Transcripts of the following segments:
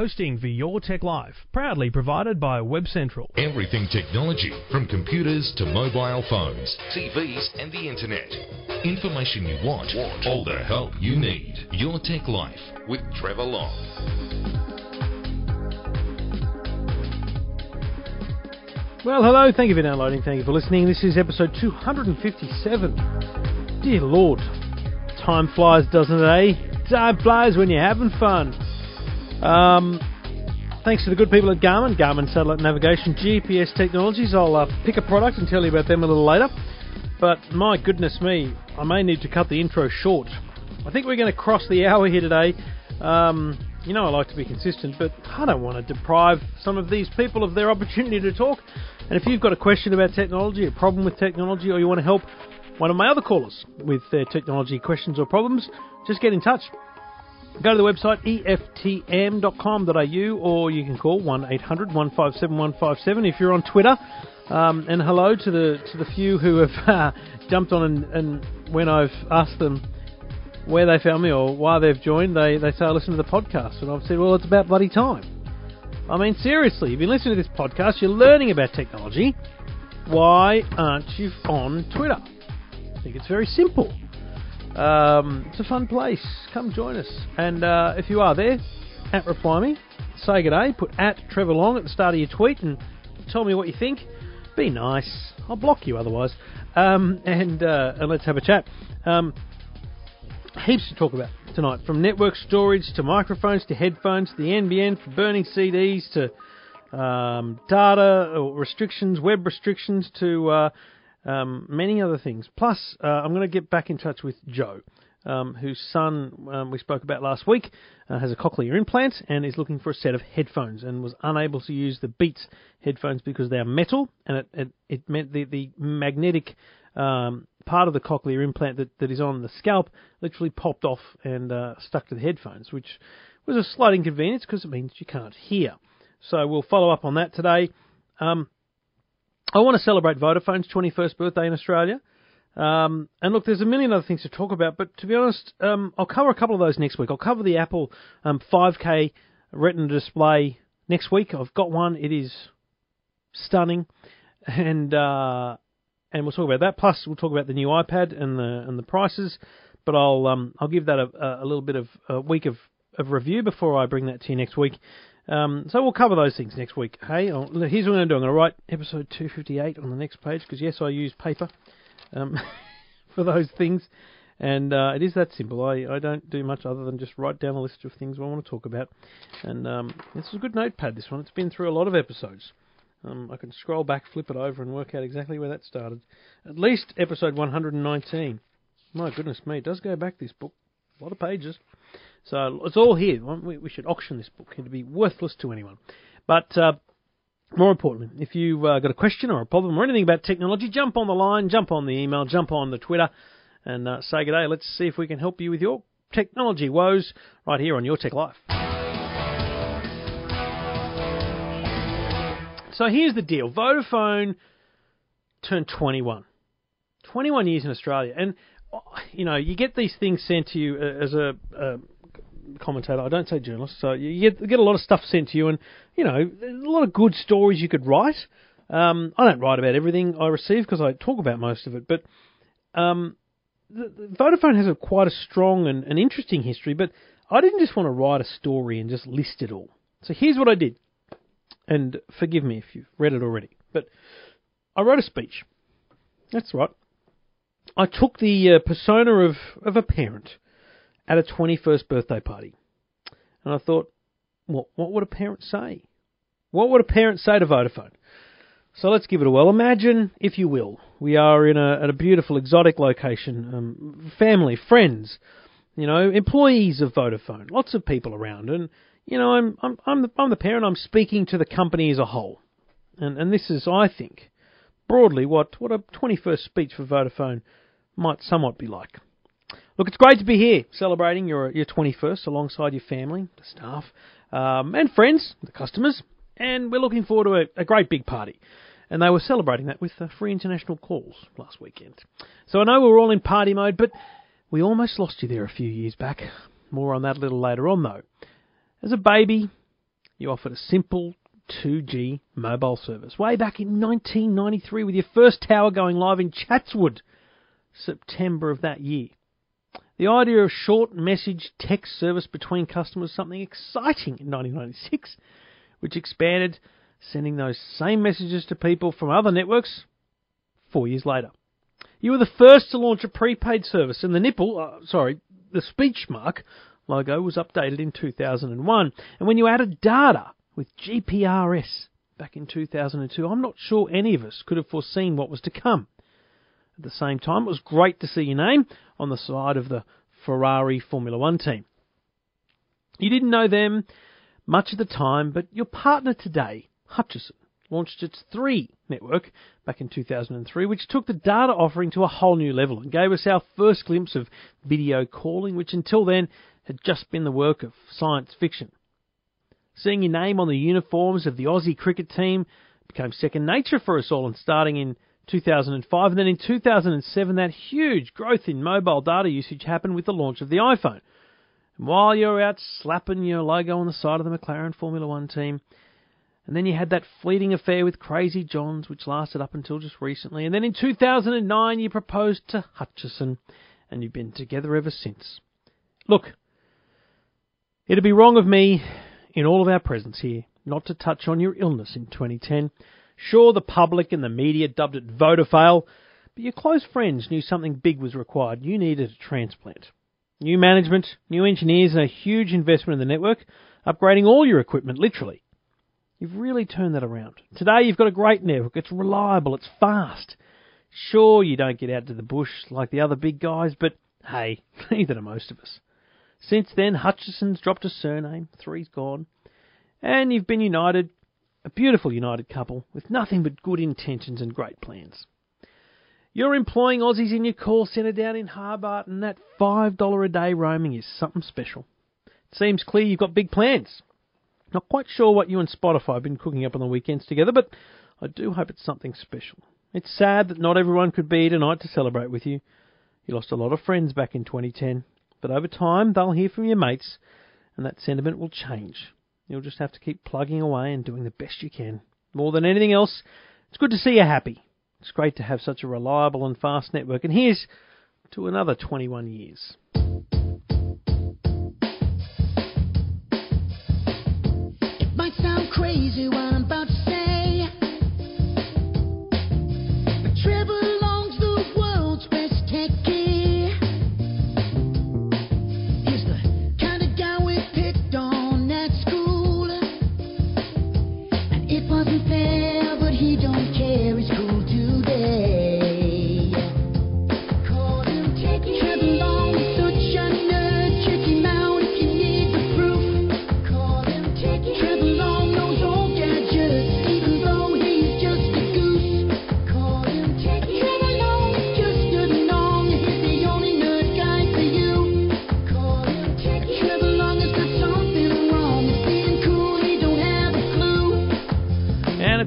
hosting for Your Tech Life, proudly provided by Web Central. Everything technology, from computers to mobile phones, TVs, and the internet. Information you want, all the help you need. Your Tech Life with Trevor Long. Well, hello, thank you for downloading, thank you for listening. This is episode 257. Dear Lord, time flies, doesn't it, eh? Time flies when you're having fun. Um, thanks to the good people at Garmin, Garmin Satellite Navigation, GPS Technologies. I'll uh, pick a product and tell you about them a little later. But my goodness me, I may need to cut the intro short. I think we're going to cross the hour here today. Um, you know I like to be consistent, but I don't want to deprive some of these people of their opportunity to talk. And if you've got a question about technology, a problem with technology, or you want to help one of my other callers with their technology questions or problems, just get in touch. Go to the website eftm.com.au or you can call 1 800 157 157 if you're on Twitter. Um, and hello to the to the few who have uh, jumped on and, and when I've asked them where they found me or why they've joined, they, they say, I listen to the podcast. And I've said, well, it's about bloody time. I mean, seriously, you've been listening to this podcast, you're learning about technology. Why aren't you on Twitter? I think it's very simple. Um, it's a fun place. Come join us. And uh, if you are there, at Reply Me, say good day, put at Trevor Long at the start of your tweet and tell me what you think. Be nice. I'll block you otherwise. Um, and, uh, and let's have a chat. Um, heaps to talk about tonight, from network storage to microphones to headphones to the NBN for burning CDs to um, data restrictions, web restrictions to uh, um, many other things. Plus, uh, I'm going to get back in touch with Joe. Um, whose son um, we spoke about last week uh, has a cochlear implant and is looking for a set of headphones and was unable to use the Beats headphones because they are metal and it, it, it meant the, the magnetic um, part of the cochlear implant that, that is on the scalp literally popped off and uh, stuck to the headphones, which was a slight inconvenience because it means you can't hear. So we'll follow up on that today. Um, I want to celebrate Vodafone's 21st birthday in Australia. Um, and look, there's a million other things to talk about, but to be honest, um, I'll cover a couple of those next week. I'll cover the Apple um, 5K um, Retina display next week. I've got one. It is stunning, and uh, and we'll talk about that. Plus, we'll talk about the new iPad and the and the prices. But I'll um, I'll give that a, a little bit of a week of, of review before I bring that to you next week. Um, so we'll cover those things next week. Hey, I'll, here's what I'm going to do. I'm going to write episode 258 on the next page because yes, I use paper um, for those things, and uh, it is that simple. I, I don't do much other than just write down a list of things I want to talk about, and um, this is a good notepad. This one. It's been through a lot of episodes. Um, I can scroll back, flip it over, and work out exactly where that started. At least episode 119. My goodness me, it does go back this book. A lot of pages. So it's all here. We should auction this book. It'd be worthless to anyone. But uh, more importantly, if you've uh, got a question or a problem or anything about technology, jump on the line, jump on the email, jump on the Twitter, and uh, say good day. Let's see if we can help you with your technology woes right here on Your Tech Life. So here's the deal Vodafone turned 21. 21 years in Australia. And, you know, you get these things sent to you uh, as a, a commentator. I don't say journalist. So you get, get a lot of stuff sent to you, and, you know, a lot of good stories you could write. Um, I don't write about everything I receive because I talk about most of it, but um, the, the Vodafone has a quite a strong and, and interesting history. But I didn't just want to write a story and just list it all. So here's what I did and forgive me if you've read it already, but I wrote a speech. That's right. I took the uh, persona of, of a parent at a 21st birthday party. And I thought, what, what would a parent say? What would a parent say to Vodafone? So let's give it a whirl. Imagine, if you will, we are in a, at a beautiful exotic location, um, family, friends, you know, employees of Vodafone, lots of people around, and you know, I'm I'm I'm the, I'm the parent. I'm speaking to the company as a whole, and and this is, I think, broadly what what a 21st speech for Vodafone might somewhat be like. Look, it's great to be here celebrating your your 21st alongside your family, the staff, um, and friends, the customers, and we're looking forward to a, a great big party. And they were celebrating that with uh, free international calls last weekend. So I know we're all in party mode, but we almost lost you there a few years back. More on that a little later on, though. As a baby, you offered a simple 2G mobile service way back in 1993 with your first tower going live in Chatswood, September of that year. The idea of short message text service between customers was something exciting in 1996, which expanded, sending those same messages to people from other networks four years later. You were the first to launch a prepaid service, and the nipple, uh, sorry, the speech mark logo was updated in 2001. And when you added data with GPRS back in 2002, I'm not sure any of us could have foreseen what was to come. At the same time, it was great to see your name on the side of the Ferrari Formula One team. You didn't know them much at the time, but your partner today, Hutchison, launched its 3 network back in 2003, which took the data offering to a whole new level and gave us our first glimpse of video calling, which until then had just been the work of science fiction. Seeing your name on the uniforms of the Aussie cricket team became second nature for us all, and starting in 2005, and then in 2007, that huge growth in mobile data usage happened with the launch of the iPhone. And while you're out slapping your logo on the side of the McLaren Formula One team, and then you had that fleeting affair with Crazy Johns, which lasted up until just recently. And then in 2009, you proposed to Hutchison, and you've been together ever since. Look, it'd be wrong of me, in all of our presence here, not to touch on your illness in 2010. Sure, the public and the media dubbed it Vodafail, but your close friends knew something big was required. You needed a transplant. New management, new engineers, and a huge investment in the network, upgrading all your equipment, literally. You've really turned that around. Today you've got a great network. It's reliable. It's fast. Sure, you don't get out to the bush like the other big guys, but hey, neither do most of us. Since then, Hutchison's dropped a surname, three's gone, and you've been united, a beautiful united couple with nothing but good intentions and great plans. You're employing Aussies in your call centre down in Hobart, and that $5 a day roaming is something special. It seems clear you've got big plans. Not quite sure what you and Spotify have been cooking up on the weekends together, but I do hope it's something special. It's sad that not everyone could be here tonight to celebrate with you. You lost a lot of friends back in 2010, but over time they'll hear from your mates, and that sentiment will change. You'll just have to keep plugging away and doing the best you can. More than anything else, it's good to see you happy. It's great to have such a reliable and fast network, and here's to another 21 years. crazy what I'm about to say.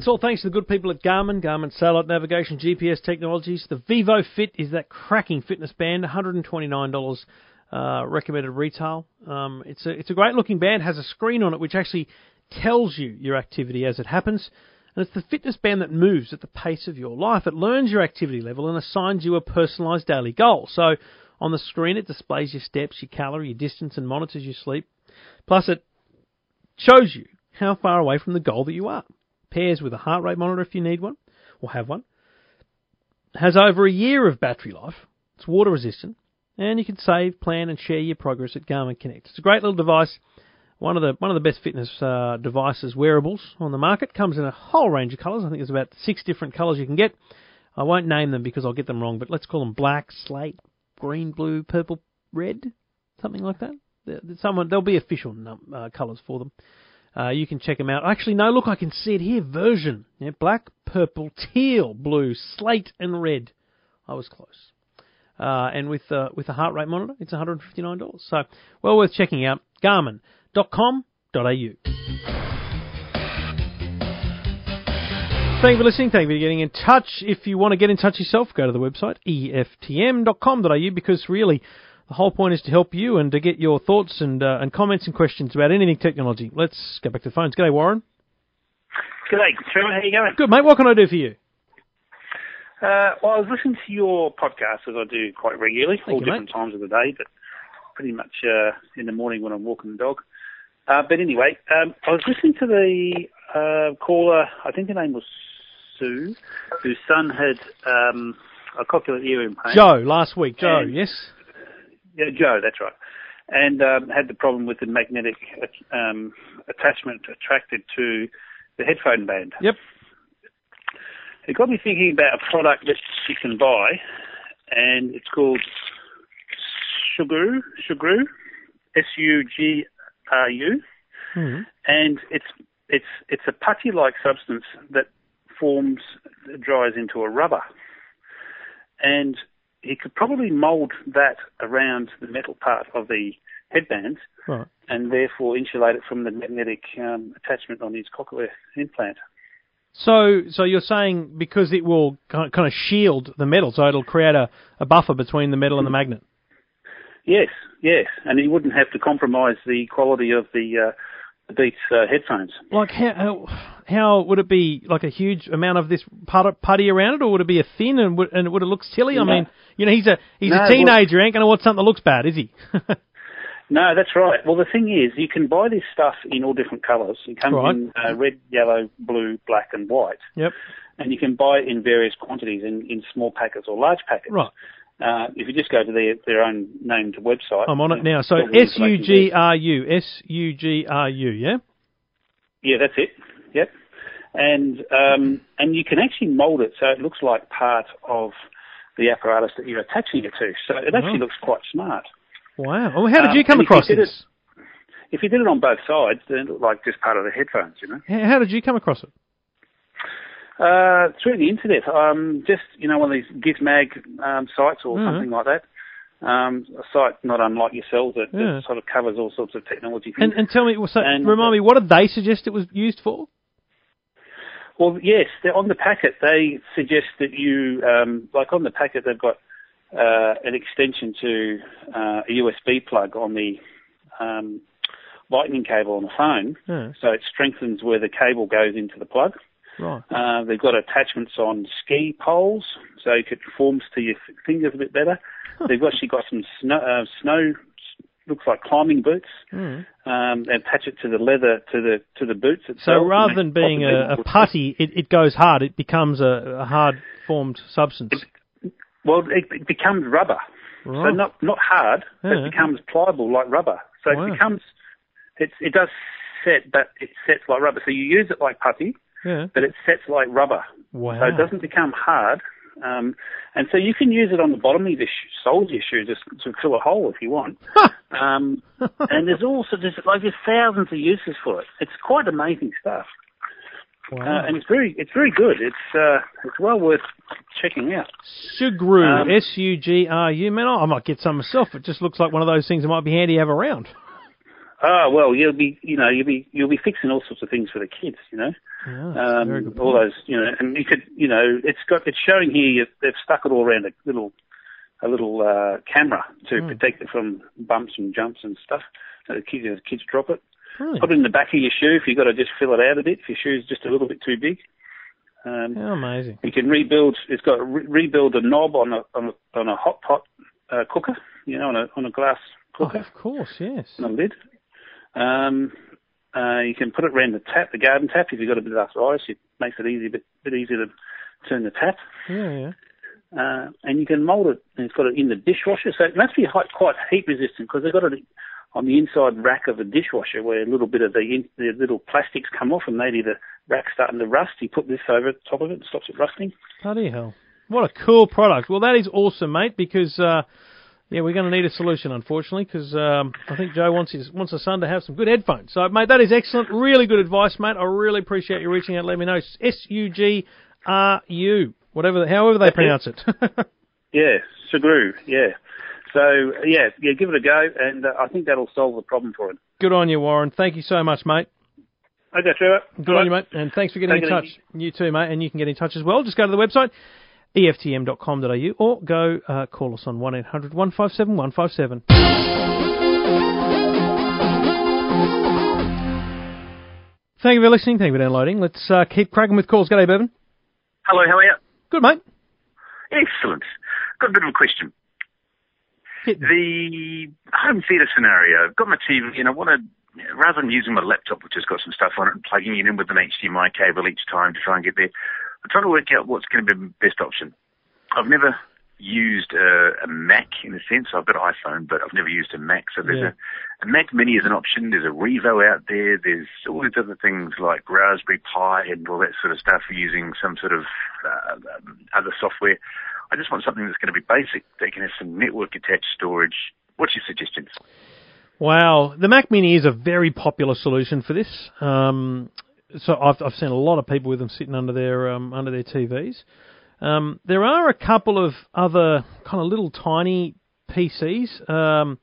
It's all thanks to the good people at Garmin, Garmin Satellite Navigation, GPS Technologies. The Vivo Fit is that cracking fitness band, $129 uh, recommended retail. Um, it's a it's a great looking band, has a screen on it which actually tells you your activity as it happens. And it's the fitness band that moves at the pace of your life. It learns your activity level and assigns you a personalised daily goal. So on the screen, it displays your steps, your calorie, your distance, and monitors your sleep. Plus, it shows you how far away from the goal that you are. Pairs with a heart rate monitor if you need one or have one. Has over a year of battery life. It's water resistant. And you can save, plan, and share your progress at Garmin Connect. It's a great little device. One of the one of the best fitness uh, devices wearables on the market. Comes in a whole range of colours. I think there's about six different colours you can get. I won't name them because I'll get them wrong, but let's call them black, slate, green, blue, purple, red, something like that. Someone there'll be official num- uh, colours for them. Uh, you can check them out. Actually, no, look, I can see it here. Version, yeah, black, purple, teal, blue, slate, and red. I was close. Uh, and with uh, with a heart rate monitor, it's $159. So, well worth checking out. Garmin.com.au. Thank you for listening. Thank you for getting in touch. If you want to get in touch yourself, go to the website, eftm.com.au, because really, The whole point is to help you and to get your thoughts and uh, and comments and questions about anything technology. Let's go back to the phones. G'day, Warren. G'day, Trevor. How you going? Good, mate. What can I do for you? Uh, well, I was listening to your podcast as I do quite regularly, Thank all you, different times of the day, but pretty much uh, in the morning when I'm walking the dog. Uh, but anyway, um, I was listening to the uh, caller. I think her name was Sue, whose son had um, a cochlear ear implant. Joe, last week. Joe, And- yes? Yeah, Joe, that's right. And um, had the problem with the magnetic um, attachment attracted to the headphone band. Yep. It got me thinking about a product that you can buy, and it's called Sugru, Sugru, S-U-G-R-U, Hmm. and it's it's it's a putty-like substance that forms dries into a rubber, and you could probably mould that around the metal part of the headbands, Right. and therefore insulate it from the magnetic um, attachment on his cochlear implant. So, so you're saying because it will kind of shield the metal, so it'll create a, a buffer between the metal and the magnet. Yes, yes, and he wouldn't have to compromise the quality of the uh, the Beats uh, headphones. Like how, how how would it be like a huge amount of this put- putty around it, or would it be a thin and would, and would it look silly? I mean, you know, he's a he's No, a teenager. He ain't going to want something that looks bad, is he? No, that's right. Well, the thing is, you can buy this stuff in all different colours. It comes Right. in uh, red, yellow, blue, black, and white, yep. and you can buy it in various quantities, in, in small packets or large packets. Right. Uh, if you just go to their, their own named website. I'm on it now. So S U G. R U S U G R U. Yeah. Yeah, that's it. Yep. And um, and you can actually mould it so it looks like part of the apparatus that you're attaching it to. So it actually Oh. looks quite smart. Wow. Well, how did Um, you come you across did this? If you did it on both sides, then it looked like just part of the headphones, you know. How did you come across it? Uh, through the internet, um, just you know, one of these Gizmag um, sites or Mhm. something like that. Um, a site not unlike yourselves that, Yeah. that sort of covers all sorts of technology things. And and tell me, so, And- remind me, what did they suggest it was used for? Well, yes, they're on the packet they suggest that you, um, like on the packet, they've got uh, an extension to uh, a USB plug on the um, lightning cable on the phone, Yeah. so it strengthens where the cable goes into the plug. Right. Uh, they've got attachments on ski poles, so it conforms to your fingers a bit better. They've actually got some snow, uh, snow looks like climbing boots. Mm. Um, they attach it to the leather to the to the boots itself. So rather than being a, a putty, it, it goes hard. It becomes a, a hard formed substance. well, it, it becomes rubber. Right. So not not hard, but Yeah. it becomes pliable like rubber. So Wow. it becomes it's it does set, but it sets like rubber. So you use it like putty, Yeah. but it sets like rubber. Wow. So it doesn't become hard. Um, and so you can use it on the bottom of your sh- soles of your shoe just to fill a hole if you want. um, and there's also there's like there's thousands of uses for it. It's quite amazing stuff, Wow. uh, and it's very it's very good. It's uh, it's well worth checking out. Sugru, Um, S U G R U. Man, I might get some myself. It just looks like one of those things that might be handy to have around. Ah, well, you'll be, you know, you'll be, you'll be fixing all sorts of things for the kids, you know, Yeah, a um, all those, you know, and you could, you know, it's got, it's showing here you- they've stuck it all around a little, a little uh, camera to Hmm. protect it from bumps and jumps and stuff. So the kids, the kids drop it. Brilliant. Put it in the back of your shoe if you've got to just fill it out a bit. If your shoe's just a little bit too big. Um, How amazing. You can rebuild. It's got a re- rebuild a knob on a on a, on a hot pot uh, cooker. You know, on a on a glass Oh, cooker. of course, yes. on the lid. Um, uh, you can put it around the tap, the garden tap. If you've got a bit of arthritis, it makes it easy, bit, bit easier to turn the tap. Yeah, yeah. Uh, and you can mould it, and it's got it in the dishwasher. So it must be hot, quite heat resistant because they've got it on the inside rack of the dishwasher where a little bit of the, in, the little plastics come off and maybe the rack's starting to rust. You put this over the top of it, it stops it rusting. Bloody hell. What a cool product. Well, that is awesome, mate, because, uh, yeah, we're going to need a solution, unfortunately, because um, I think Joe wants his wants his son to have some good headphones. So, mate, that is excellent. Really good advice, mate. I really appreciate you reaching out. Let me know. S U G R U, whatever, however they pronounce it. Yeah, Sagru, yeah. So, yeah, yeah, give it a go, and uh, I think that'll solve the problem for it. good on you, Warren. Thank you so much, mate. Okay, Trevor. Good on you, mate. And thanks for getting Take in touch. easy. You too, mate. And you can get in touch as well. Just go to the website, EFTM.com.au or go uh, call us on 1800 157 157. Thank you for listening. Thank you for downloading. Let's uh, keep cracking with calls. G'day, Bevan. Hello, how are you? Good, mate. Excellent. Got a bit of a question. Hit. The home theatre scenario. I've got my TV and I want to, rather than using my laptop, which has got some stuff on it, and plugging it in with an HDMI cable each time to try and get there, I'm trying to work out what's going to be the best option. I've never used a, a Mac in a sense. I've got an iPhone, but I've never used a Mac. So there's Yeah. a, a Mac Mini is an option. There's a Revo out there. There's all these other things like Raspberry Pi and all that sort of stuff using some sort of uh, um, other software. I just want something that's going to be basic. That can have some network attached storage. What's your suggestions? Wow, the Mac Mini is a very popular solution for this. Um, so I've, I've seen a lot of people with them sitting under their um, under their TVs. Um, there are a couple of other kind of little tiny PCs. Um,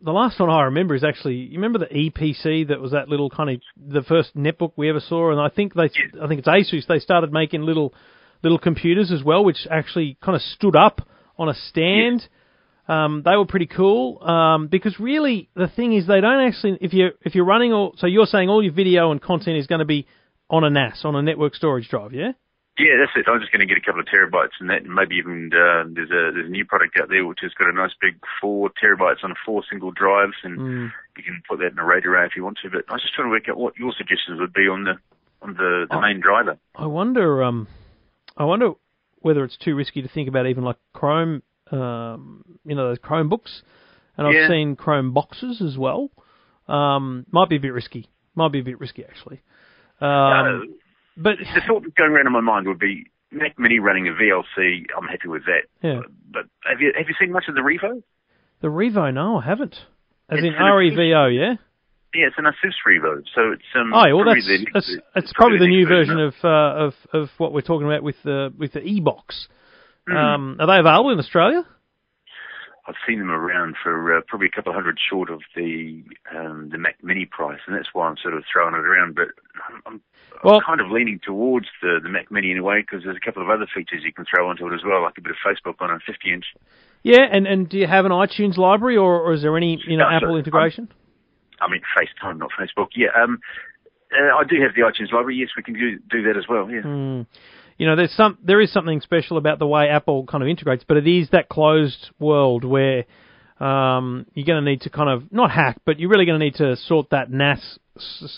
the last one I remember is actually you remember the Eee PC that was that little kind of the first netbook we ever saw, and I think they I think it's Asus. They started making little little computers as well, which actually kind of stood up on a stand. Um, they were pretty cool um, because really the thing is they don't actually if you if you're running all so you're saying all your video and content is going to be on a NAS on a network storage drive, yeah? Yeah, that's it. I'm just going to get a couple of terabytes and that, and maybe even uh, there's a there's a new product out there which has got a nice big four terabytes on four single drives, and Mm. you can put that in a RAID array if you want to. But I was just trying to work out what your suggestions would be on the on the, the Oh. main driver. I wonder um, I wonder whether it's too risky to think about even like Chrome, um, you know, those Chromebooks, and I've seen Chrome boxes as well. Um, might be a bit risky. Might be a bit risky actually. Um, uh, but the thought going around in my mind would be Mac Mini running a VLC. I'm happy with that. Yeah. But have you have you seen much of the Revo? the Revo, no, I haven't. As It's in R E V O, yeah. Yeah, it's an Asus Revo, so it's um. Oh, yeah, well, probably that's the that's it's probably the next new version of- of uh, of of what we're talking about with the with the EeeBox. Hmm. Um, are they available in Australia? I've seen them around for uh, probably a couple of hundred short of the um, the Mac Mini price, and that's why I'm sort of throwing it around. But I'm, I'm, Well- kind of leaning towards the, the Mac Mini in a way because there's a couple of other features you can throw onto it as well, like a bit of Facebook on a 50 inch. Yeah, and and do you have an iTunes library or, or is there any you know No, Apple sir. integration? I mean FaceTime, not Facebook. Yeah, um, uh, I do have the iTunes library. Yes, we can do do that as well. Yeah. Hmm. You know, there's some there is something special about the way Apple kind of integrates, but it is that closed world where um, you're going to need to kind of not hack, but you're really going to need to sort that NAS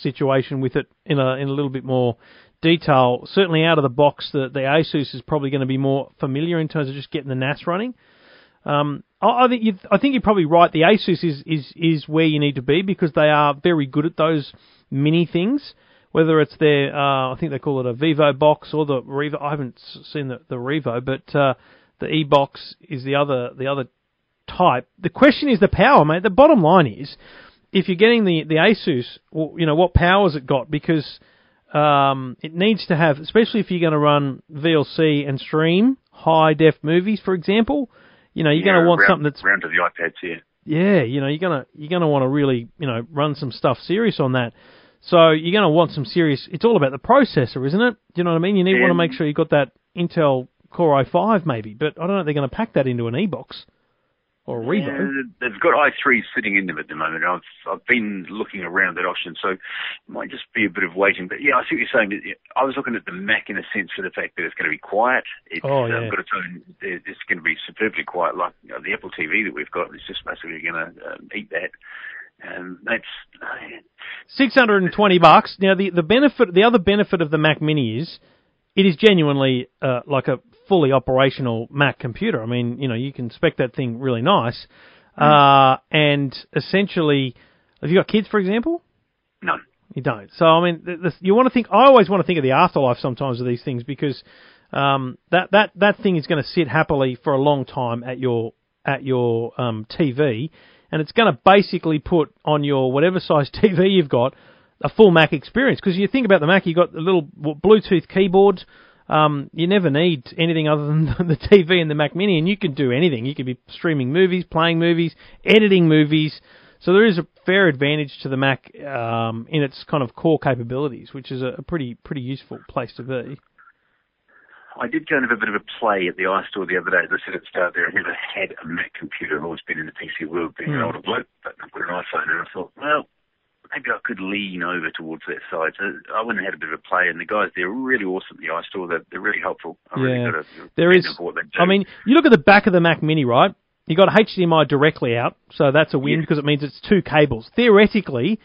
situation with it in a in a little bit more detail. Certainly, out of the box, the the Asus is probably going to be more familiar in terms of just getting the NAS running. Um, I, I think you, I think you're probably right. The Asus is, is is where you need to be because they are very good at those mini things. Whether it's their, uh, I think they call it a Vivo box or the Revo. I haven't seen the, the Revo, but uh, the E box is the other the other type. The question is the power, mate. The bottom line is, if you're getting the the Asus, well, you know what power has it got? Because um, it needs to have, especially if you're going to run VLC and stream high def movies, for example. You know, you're going to want round, something that's round to the iPads here. yeah, you know, you're gonna you're gonna want to really you know run some stuff serious on that. So you're gonna want some serious. It's all about the processor, isn't it? Do you know what I mean? You need want to make sure you've got that Intel Core i5 maybe, but I don't know if they're going to pack that into an EeeBox or a Revo. Yeah, they've got i3 sitting in them at the moment. I've I've been looking around that option, so it might just be a bit of waiting. But yeah, I see what you're saying. I was looking at the Mac in a sense for the fact that it's going to be quiet. It's Oh, um, yeah. got its own. It's going to be superbly quiet, like you know, the Apple TV that we've got. It's just basically going to um, eat that. Um, that's Six hundred and twenty bucks. Now the the benefit, the other benefit of the Mac Mini is it is genuinely uh, like a fully operational Mac computer. I mean, you know, you can spec that thing really nice, uh, and essentially, have you got kids, for example? no. You don't. So I mean, you want to think. I always want to think of the afterlife sometimes of these things because um, that that that thing is going to sit happily for a long time at your at your um, TV, and it's going to basically put on your whatever size TV you've got a full Mac experience. Because you think about the Mac, you've got the little Bluetooth keyboard. Um, you never need anything other than the TV and the Mac Mini, and you can do anything. You could be streaming movies, playing movies, editing movies. So there is a fair advantage to the Mac um, in its kind of core capabilities, which is a, a pretty pretty useful place to be. I did go and have a bit of a play at the iStore the other day. As I said at the start there, I've never had a Mac computer. I've always been in the PC world, being an Hmm. older bloke, but I've got an iPhone, and I thought, well, maybe I could lean over towards that side. So I went and had a bit of a play, and the guys there are really awesome at the iStore. They're, they're really helpful. I really Yeah. got a There is. fan for what they do. I mean, you look at the back of the Mac Mini, right? You got HDMI directly out, so that's a win Yeah. because it means it's two cables. Theoretically,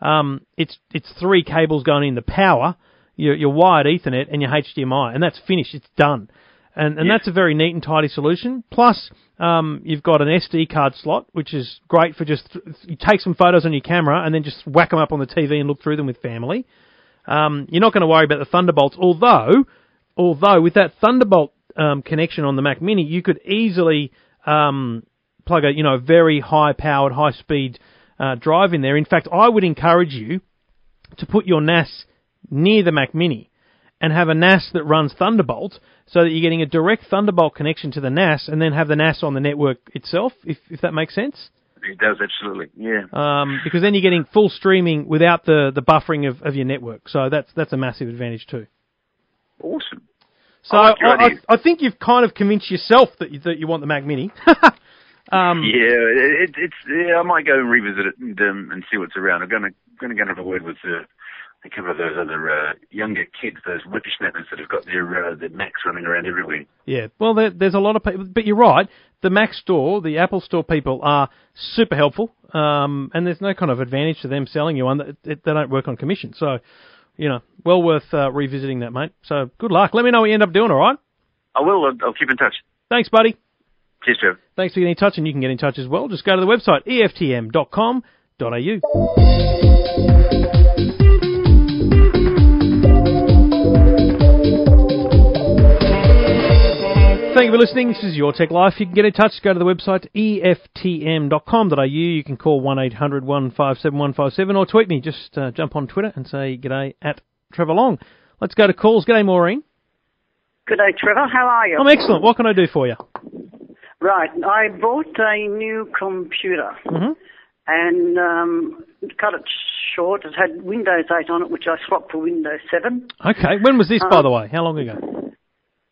um, it's it's three cables going in the power, your, your wired Ethernet, and your HDMI, and that's finished. It's done, and and Yeah. that's a very neat and tidy solution. Plus, um, you've got an SD card slot, which is great for just you take some photos on your camera and then just whack them up on the TV and look through them with family. Um, you're not going to worry about the Thunderbolts, although, although with that Thunderbolt um, connection on the Mac Mini, you could easily um, plug a you know very high powered, high speed uh, drive in there. In fact, I would encourage you to put your NAS near the Mac Mini and have a NAS that runs Thunderbolt, so that you're getting a direct Thunderbolt connection to the NAS, and then have the NAS on the network itself. If if that makes sense. it does absolutely, yeah. Um, because then you're getting full streaming without the, the buffering of, of your network. So that's that's a massive advantage too. Awesome. So I like I. I think you've kind of convinced yourself that you, that you want the Mac Mini. um, Yeah, it, it's. Yeah, I might go and revisit it and um, and see what's around. I'm going to going to go have a word with uh, a couple of those other uh, younger kids, those whippersnappers that have got their uh, their Macs running around everywhere. Yeah, well, there, there's a lot of people, but you're right. The Mac Store, the Apple Store people are super helpful, um, and there's no kind of advantage to them selling you one. That it, they don't work on commission, so you know, well worth uh, revisiting that, mate. So good luck. Let me know what you end up doing. All right. I will. I'll, I'll keep in touch. Thanks, buddy. Cheers, Trevor. Thanks for getting in touch, and you can get in touch as well. Just go to the website eftm.com.au. Thank you for listening. This is Your Tech Life. You can get in touch. Go to the website eftm.com.au. You can call 1800 157 157 or tweet me. Just uh, jump on Twitter and say g'day at Trevor Long. Let's go to calls. G'day, Maureen. G'day, Trevor. How are you? I'm excellent. What can I do for you? Right. I bought a new computer Mhm. and um, cut it short. It had Windows 8 on it, which I swapped for Windows 7 Okay. When was this, by Um, the way? How long ago?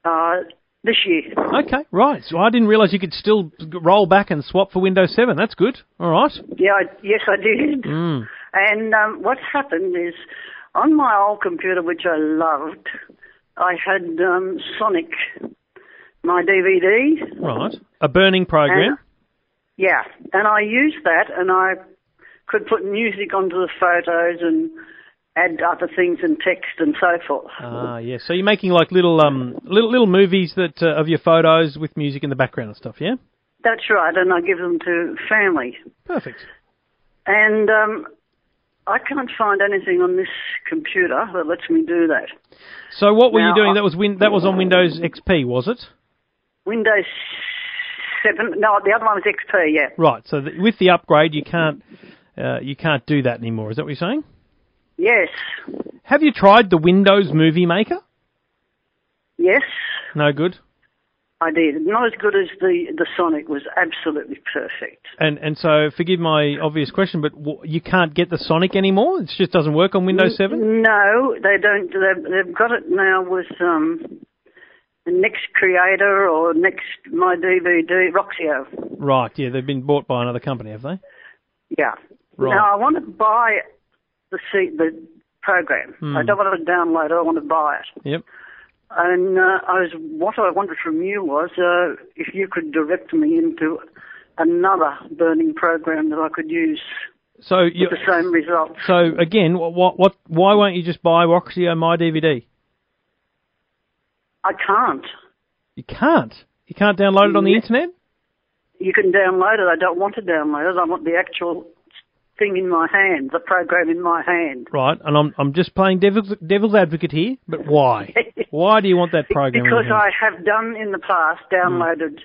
uh, this year. Okay, right. So I didn't realise you could still roll back and swap for Windows 7. That's good. All right. Yeah, I, yes, I did. Mm. And um, what happened is, on my old computer, which I loved, I had um, Sonic, my DVD. Right. A burning program. And, yeah, and I used that, and I could put music onto the photos and add other things and text and so forth. Ah, yeah. So you're making like little um little little movies that uh, of your photos with music in the background and stuff. Yeah. That's right, and I give them to family. Perfect. And um, I can't find anything on this computer that lets me do that. So what were you doing? I- That was win- that was on Windows XP, was it? Windows 7, no, the other one was XP, yeah. Right. So th- with the upgrade, you can't uh, you can't do that anymore. Is that what you're saying? Yes, Have you tried the Windows Movie Maker? yes, No good. I did. Not as good as the, the Sonic was absolutely perfect. And and so forgive my obvious question, but w- you can't get the Sonic anymore. It just doesn't work on Windows Seven. No, they don't. They've, they've got it now with um, Next Creator or Next My DVD, Roxio. Right. Yeah, they've been bought by another company, have they? Yeah. Right. Now I want to buy the C, the program. Hmm. I don't want to download it. I want to buy it. Yep. And uh, I was what I wanted from you was uh, if you could direct me into another burning program that I could use So you. with the same results. So again, what, what what why won't you just buy Roxio My DVD? I can't. You can't. You can't download it on the Yeah. internet. You can download it. I don't want to download it. I want the actual thing in my hand, the program in my hand. Right. And I'm I'm just playing devil's devil's advocate here, but why? why do you want that program? in because? I have done in the past downloaded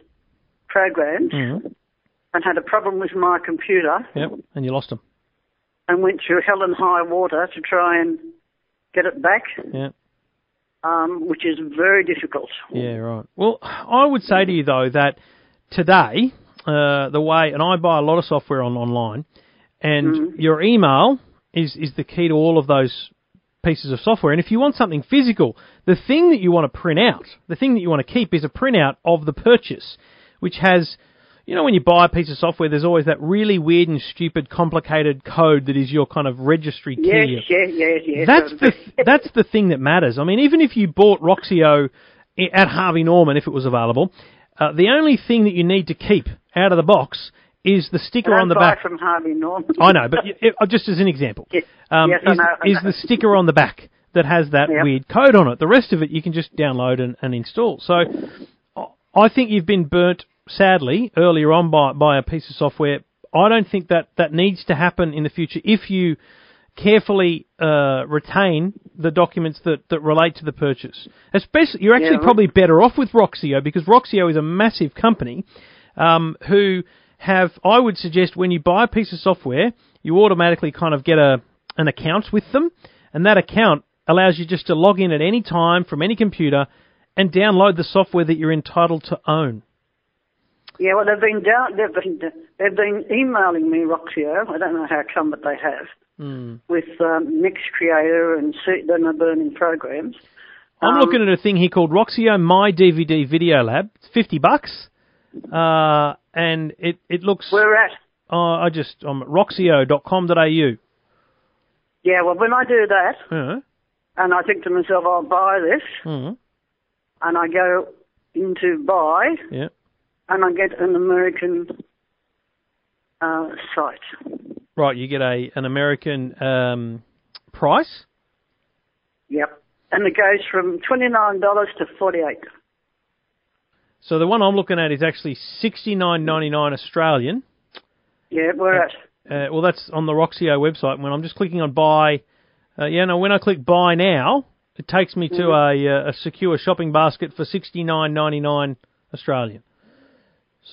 programs Mhm. and had a problem with my computer Yep. And you lost them. and went through hell and high water to try and get it back, Yeah. um, which is very difficult. Yeah, right. Well, I would say to you though that today, uh, the way, and I buy a lot of software on online, and Mm-hmm. your email is is the key to all of those pieces of software. And if you want something physical, the thing that you want to print out, the thing that you want to keep is a printout of the purchase, which has, you know, when you buy a piece of software, there's always that really weird and stupid, complicated code that is your kind of registry key. Yes, yes, yes, yes. That's the that's the thing that matters. I mean, even if you bought Roxio at Harvey Norman, if it was available, uh, the only thing that you need to keep out of the box is the sticker on the back. from Harvey Norman. I know, but it, uh, just as an example, Yes, um, yes, I is, know, is the sticker on the back that has that Yep. weird code on it. The rest of it you can just download and, and install. So I- I think you've been burnt, sadly, earlier on by, by a piece of software. I don't think that that needs to happen in the future if you carefully uh, retain the documents that, that relate to the purchase. Especially, you're actually Yeah, probably better off with Roxio because Roxio is a massive company um, who have, I would suggest, when you buy a piece of software, you automatically kind of get a an account with them, and that account allows you just to log in at any time from any computer and download the software that you're entitled to own. Yeah, well, they've been down. They've been they've been emailing me Roxio. I don't know how come, but they have Hmm. with um, Next Creator and then the burning programs. I'm Um, looking at a thing here called Roxio My DVD Video Lab. It's 50 bucks. Uh, and it, it looks, Where at? uh, I just, I'm at roxio.com.au. Yeah, well, when I do that, Yeah. and I think to myself, I'll buy this, Mhm. and I go into buy, Yeah. and I get an American uh, site. Right, you get a an American um, price. Yep. And it goes from twenty nine dollars to forty eight. So the one I'm looking at is actually 69.99 Australian. Yeah, where at? Uh, well, that's on the Roxio website. When I'm just clicking on buy, uh, yeah, no, when I click buy now, it takes me to Mm-hmm. a, uh, a secure shopping basket for 69.99 Australian.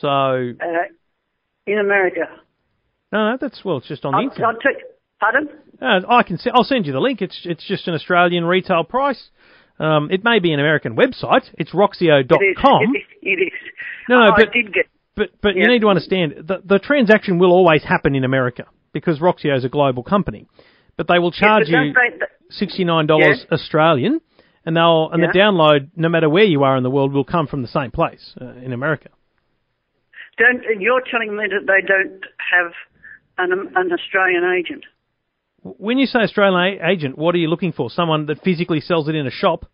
So Uh, in America. no, no, that's well, it's just on the I'll, internet. I'll take. Pardon? Uh, I can. se- I'll send you the link. It's it's just an Australian retail price. Um, it may be an American website. It's It is. roxio.com. It is. It is. No, no, I but- get. But but you need to understand the the transaction will always happen in America because Roxio is a global company. But they will charge Yeah, you sixty nine dollars Yeah. Australian, and they'll and the download, no matter where you are in the world, will come from the same place uh, in America. Don't, you're telling me that they don't have an, an Australian agent. When you say Australian agent, what are you looking for? Someone that physically sells it in a shop?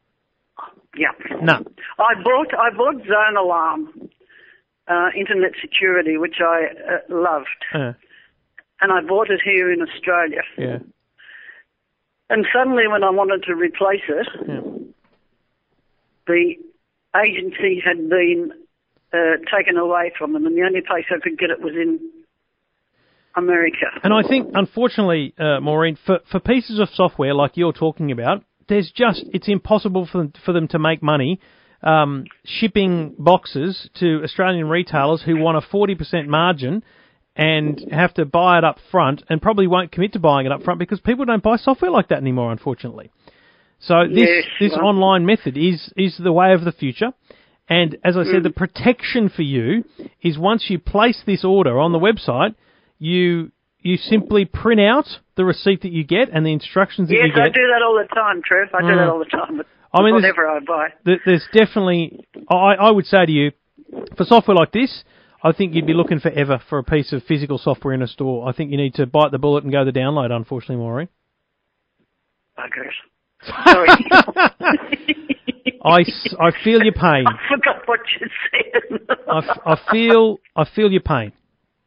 Yeah. No. I bought I bought Zone Alarm, uh, internet security, which I uh, loved, Uh, and I bought it here in Australia. yeah. And suddenly, when I wanted to replace it, Yeah. the agency had been uh, taken away from them, and the only place I could get it was in America. And I think, unfortunately, uh, Maureen, for, for pieces of software like you're talking about, there's just it's impossible for them, for them to make money um, shipping boxes to Australian retailers who want a 40% margin and have to buy it up front and probably won't commit to buying it up front because people don't buy software like that anymore, unfortunately. So this Yes, this well- online method is is the way of the future. And as I said, the protection for you is once you place this order on the website, you you simply print out the receipt that you get and the instructions that you get. Yes, I do that all the time, Trev. I do Mm. that all the time. I mean, whatever I buy. There's definitely, I, I would say to you, for software like this, I think you'd be looking forever for a piece of physical software in a store. I think you need to bite the bullet and go the download. Unfortunately, Maureen. Buggers. Sorry. I, I feel your pain. I forgot what you said. I, I feel I feel your pain,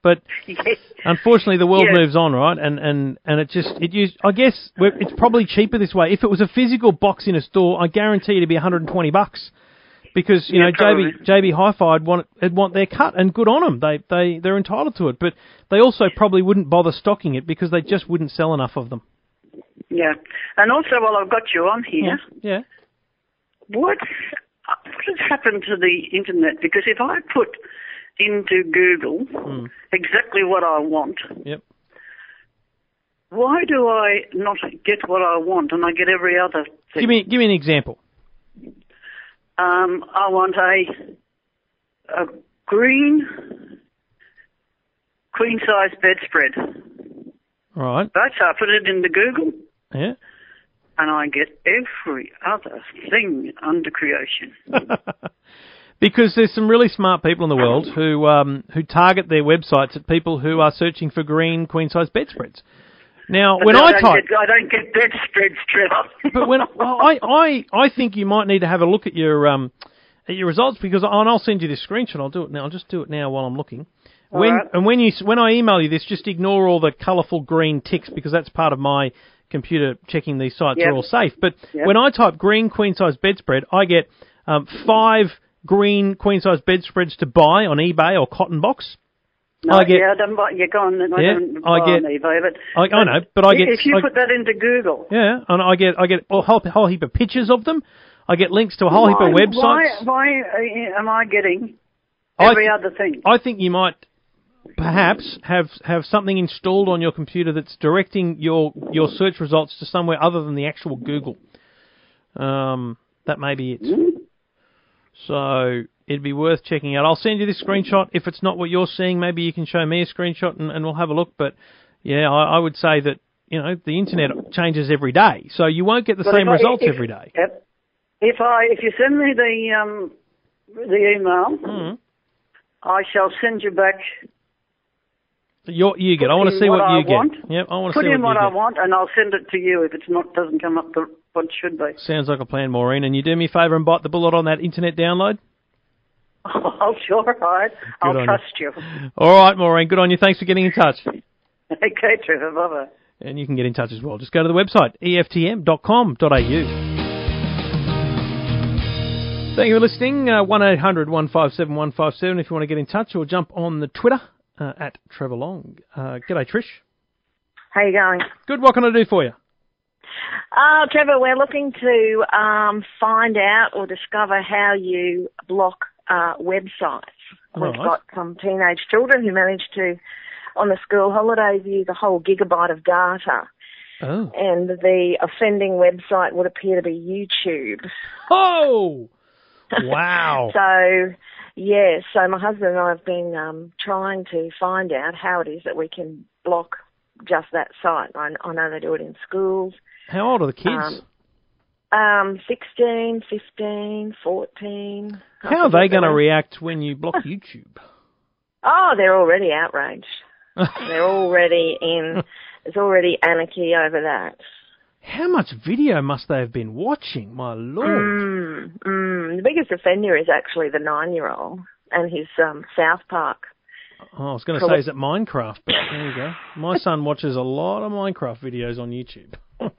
but yes. unfortunately the world Yes. moves on, right? And and and it just it used. I guess we're, it's probably cheaper this way. If it was a physical box in a store, I guarantee it'd be 120 bucks. Because you Yeah, know probably. JB JB Hi-Fi would want want their cut and good on them. They they they're entitled to it, but they also probably wouldn't bother stocking it because they just wouldn't sell enough of them. Yeah. And also, while I've got you on here, Yeah. what what has happened to the internet? Because if I put into Google Hmm. exactly what I want, Yep. why do I not get what I want and I get every other thing? Give me give me an example. Um, I want a a green queen size bedspread. Right. Right, so I put it into Google, Yeah. and I get every other thing under creation. because there's some really smart people in the world who um, who target their websites at people who are searching for green queen size bedspreads. Now, when I don't type, get, I don't get bedspreads, Trevor. but when well, I, I I think you might need to have a look at your um at your results because I, and I'll send you this screenshot. I'll do it now. I'll just do it now while I'm looking. When right. and when you when I email you this, just ignore all the colourful green ticks because that's part of my computer checking these sites Yep. are all safe. But Yep. when I type green queen size bedspread, I get um, five green queen size bedspreads to buy on eBay or Cotton Box. no, I get- yeah, I don't buy, you're gone. I Yeah, don't I get- on eBay, but I, I know, but I get if you I- put that into Google, yeah, and I get I get a whole, whole heap of pictures of them. I get links to a whole heap of websites. Why, why uh, am I getting I every th- other thing? I think you might perhaps have have something installed on your computer that's directing your your search results to somewhere other than the actual Google. Um, that may be it. So it'd be worth checking out. I'll send you this screenshot. If it's not what you're seeing, maybe you can show me a screenshot and, and we'll have a look. But yeah, I, I would say that you know the internet changes every day, so you won't get the But same I- results if- every day. If I if you send me the um the email, Mm. I shall send you back. Your, you get. I want to see what, what I you want. get. Yep, I want to Put see in what what I want, and I'll send it to you if it's not doesn't come up to what it should be. Sounds like a plan, Maureen. And you do me a favour and bite the bullet on that internet download. Oh, sure, all right. I'll on you. trust you. All right, Maureen. Good on you. Thanks for getting in touch. okay, Trevor. Bye bye. And you can get in touch as well. Just go to the website, eftm.com.au. Thank you for listening. Uh, 1800 157 157 if you want to get in touch or jump on the Twitter uh, at Trevor Long. Uh, g'day, Trish. How you going? Good. What can I do for you? Uh, Trevor, we're looking to um, find out or discover how you block uh, websites. We've got some teenage children who managed to, on the school holidays, use a whole gigabyte of data. Oh. And the offending website would appear to be YouTube. Oh! Wow. So, yeah, so my husband and I have been um, trying to find out how it is that we can block just that site. I, I know they do it in schools. How old are the kids? Um, Um, 16, 15, 14. I How are they going to react when you block YouTube? Oh, they're already outraged. they're already in, there's already anarchy over that. How much video must they have been watching? My lord. Mm, mm. The biggest offender is actually the nine-year-old and his um, South Park. Oh, I was going to say, is it Minecraft? But there you go. My son watches a lot of Minecraft videos on YouTube.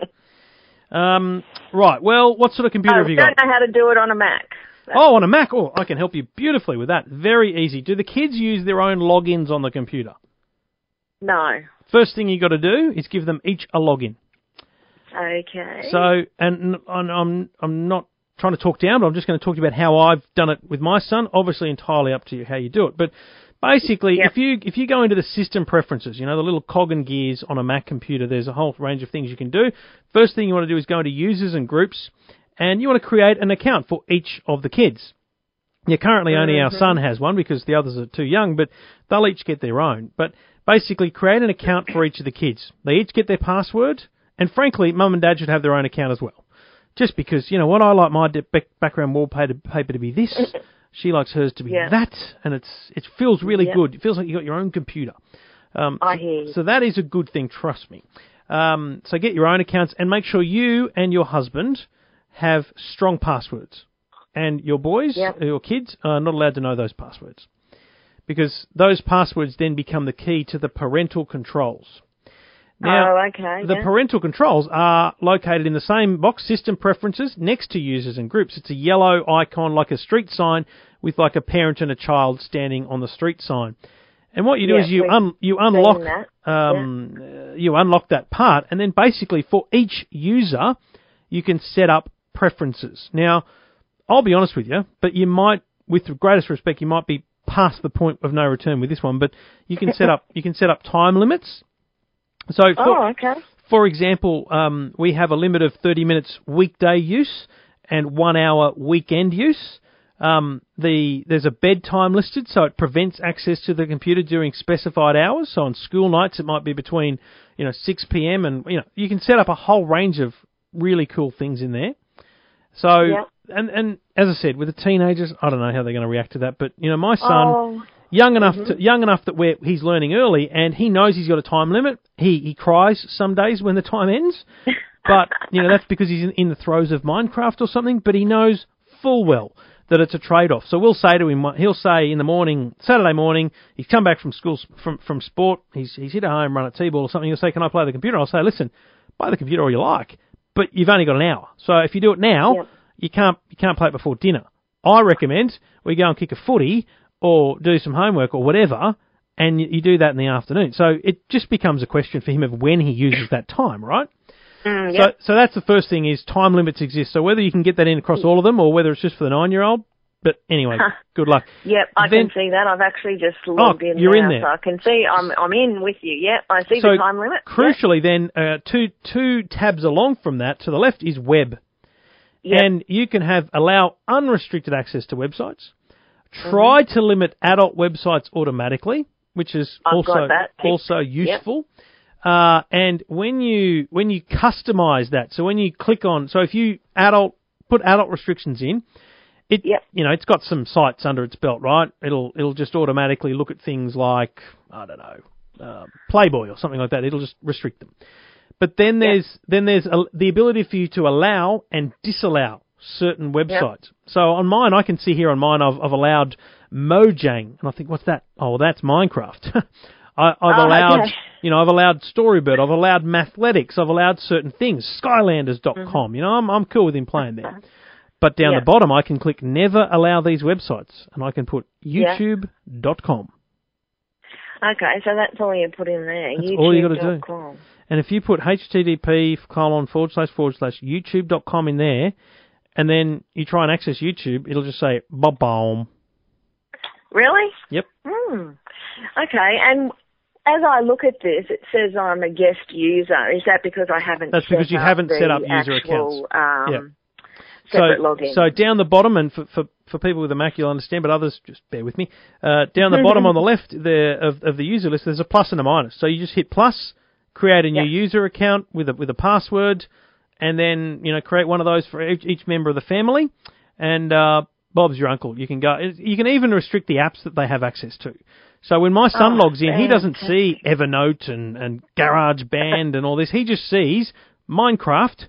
um, right. Well, what sort of computer I have you got? I don't know how to do it on a Mac. Oh, on a Mac. Oh, I can help you beautifully with that. Very easy. Do the kids use their own logins on the computer? No. First thing you've got to do is give them each a login. Okay. So, and, and I'm I'm not trying to talk down, but I'm just going to talk to you about how I've done it with my son. Obviously, entirely up to you how you do it. But basically, Yep. if you if you go into the system preferences, you know the little cog and gears on a Mac computer, there's a whole range of things you can do. First thing you want to do is go into users and groups, and you want to create an account for each of the kids. Yeah, currently only our mm-hmm. son has one because the others are too young, but they'll each get their own. But basically, create an account for each of the kids. They each get their password, and frankly, mum and dad should have their own account as well. Just because, you know what, I like my background wallpaper to be this, she likes hers to be Yeah. that, and it's it feels really Yeah. good. It feels like you got your own computer. Um, I so- hear you. So that is a good thing, trust me. Um, so get your own accounts and make sure you and your husband have strong passwords. And your boys, Yep. your kids, are not allowed to know those passwords. Because those passwords then become the key to the parental controls. Now, oh, okay. the yeah. parental controls are located in the same box, system preferences, next to users and groups. It's a yellow icon like a street sign with like a parent and a child standing on the street sign. And what you do Yeah, is you un- you unlock um, uh, you unlock that part, and then basically for each user, you can set up preferences. Now, I'll be honest with you, but you might, with the greatest respect, you might be past the point of no return with this one. But you can set up you can set up time limits. So for, oh, okay. for example, um, we have a limit of 30 minutes weekday use and one hour weekend use. Um, the there's a bedtime listed, so it prevents access to the computer during specified hours. So on school nights, it might be between you know 6 p.m. and you know you can set up a whole range of really cool things in there. So, Yeah. and and as I said, with the teenagers, I don't know how they're going to react to that. But you know, my son, Oh, young enough mm-hmm. to young enough that where he's learning early, and he knows he's got a time limit. He he cries some days when the time ends, but you know that's because he's in, in the throes of Minecraft or something. But he knows full well that it's a trade off. So we'll say to him, he'll say in the morning, Saturday morning, he's come back from school from from sport, he's he's hit a home run at t-ball or something. He'll say, "Can I play the computer?" I'll say, "Listen, play the computer all you like, but you've only got an hour. So if you do it now, you can't you can't play it before dinner. I recommend we go and kick a footy or do some homework or whatever, and you, you do that in the afternoon. So it just becomes a question for him of when he uses that time, right? mm, So yep. so that's the first thing is time limits exist. So whether you can get that in across all of them or whether it's just for the nine year old, but anyway, good luck. Yep, I Then- can see that. I've actually just logged in you're now, in there. so I can see I'm I'm in with you. Yep, I see So the time limit. Yep. Crucially, then uh, two two tabs along from that to the left is web. Yep. and you can have allow unrestricted access to websites. Mm-hmm. Try to limit adult websites automatically, which is I've also also useful. Uh, and when you when you customize that, so when you click on, so if you adult put adult restrictions in, it Yep. you know it's got some sites under its belt, right? It'll it'll just automatically look at things like I don't know, uh, Playboy or something like that. It'll just restrict them. But then there's then there's a, the ability for you to allow and disallow certain websites. So on mine, I can see here on mine, I've, I've allowed Mojang, and I think, what's that? Oh, that's Minecraft. I, I've Oh, allowed, okay. you know, I've allowed Storybird, I've allowed Mathletics, I've allowed certain things, Skylanders.com. You know, I'm I'm cool with him playing there. But down Mm-hmm. Yeah. the bottom, I can click Never Allow These Websites, and I can put Yeah. YouTube.com. Okay, so that's all you put in there. That's all you gotta do. And if you put http colon forward slash forward slash youtube.com in there, and then you try and access YouTube, it'll just say bob bomb. Really? Yep. Hmm. Okay, and as I look at this, it says I'm a guest user. Is that because I haven't? That's set because you up haven't set up user actual, Um, Yeah. Separate so, login. so down the bottom, and for, for, for people with a Mac, you'll understand, but others, just bear with me. Uh, down the bottom on the left there of, of the user list, there's a plus and a minus. So you just hit plus, create a new user account with a, with a password, and then, you know, create one of those for each, each member of the family, and, uh, Bob's your uncle. You can go, you can even restrict the apps that they have access to. So when my son Oh, logs in, he doesn't see Evernote and, and GarageBand and all this. He just sees Minecraft,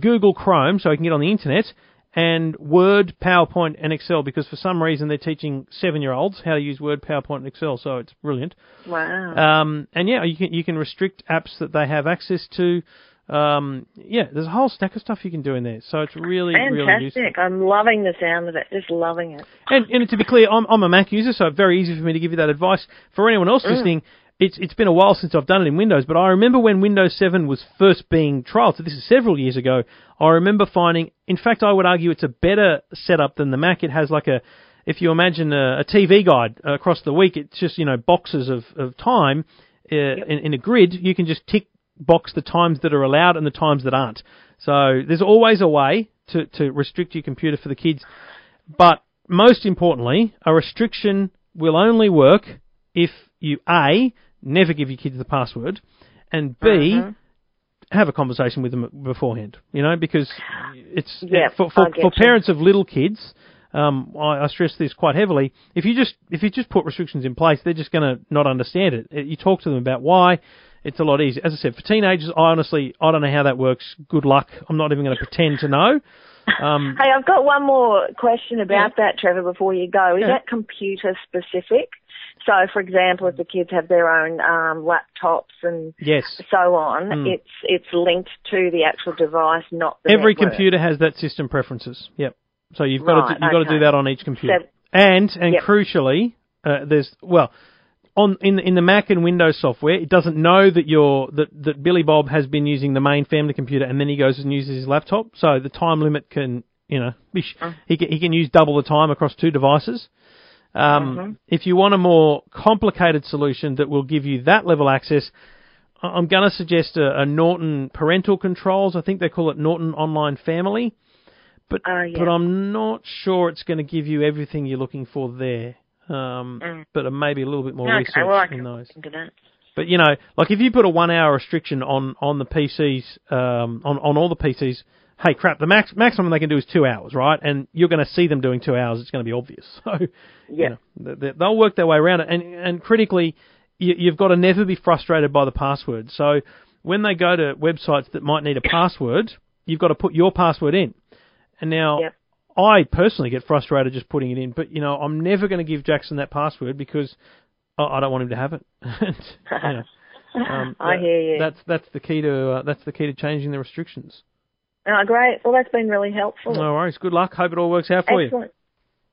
Google Chrome, so he can get on the internet, and Word, PowerPoint, and Excel, because for some reason they're teaching seven-year-olds how to use Word, PowerPoint, and Excel, so it's brilliant. wow. Um, and yeah, you can you can restrict apps that they have access to. Um, yeah, there's a whole stack of stuff you can do in there, so it's really really useful. Fantastic. I'm loving the sound of it. Just loving it. And, and to be clear, I'm, I'm a Mac user, so it's very easy for me to give you that advice. For anyone else listening, it's it's been a while since I've done it in Windows, but I remember when Windows 7 was first being trialed. So this is several years ago. I remember finding, in fact, I would argue it's a better setup than the Mac. It has like a, if you imagine a, a TV guide across the week, it's just you know boxes of of time uh, in, in a grid. You can just tick box the times that are allowed and the times that aren't. So there's always a way to, to restrict your computer for the kids. But most importantly, a restriction will only work if you A, never give your kids the password, and B, Mm-hmm. have a conversation with them beforehand. You know, because it's Yeah, for for, for parents of little kids. Um, I, I stress this quite heavily. If you just if you just put restrictions in place, they're just going to not understand it. You talk to them about why. It's a lot easier. As I said, for teenagers, I honestly I don't know how that works. Good luck. I'm not even going to pretend to know. Um, Hey, I've got one more question about that, Trevor, before you go. Is Yeah. that computer specific? So, for example, if the kids have their own um, laptops and yes. so on, Mm. it's it's linked to the actual device, not the Every network. computer has that system preferences. Yep. So you've got to Right, do, you've got to do that on each computer. So- and and Yep. crucially, uh, there's well on in in the Mac and Windows software, it doesn't know that you're that that Billy Bob has been using the main family computer and then he goes and uses his laptop. So the time limit can you know Mm. he can, he can use double the time across two devices. Um, Mm-hmm. If you want a more complicated solution that will give you that level access, I'm going to suggest a, a Norton parental controls. I think they call it Norton Online Family, but Oh, yeah. but I'm not sure it's going to give you everything you're looking for there. Um, Mm. But maybe a little bit more Okay, research well, I in those. into that. But you know, like if you put a one hour restriction on on the PCs, um, on on all the PCs, hey crap, the max maximum they can do is two hours, right? And you're going to see them doing two hours. It's going to be obvious. So Yeah. you know, they- they'll work their way around it. And and critically, you, you've got to never be frustrated by the password. So when they go to websites that might need a password, you've got to put your password in. And now, Yep. I personally get frustrated just putting it in, but you know, I'm never going to give Jackson that password because I, I don't want him to have it. and, you know, um, I that- hear you. That's that's the key to uh, that's the key to changing the restrictions. Oh, great. Well, that's been really helpful. No worries. Good luck. Hope it all works out for you. Excellent.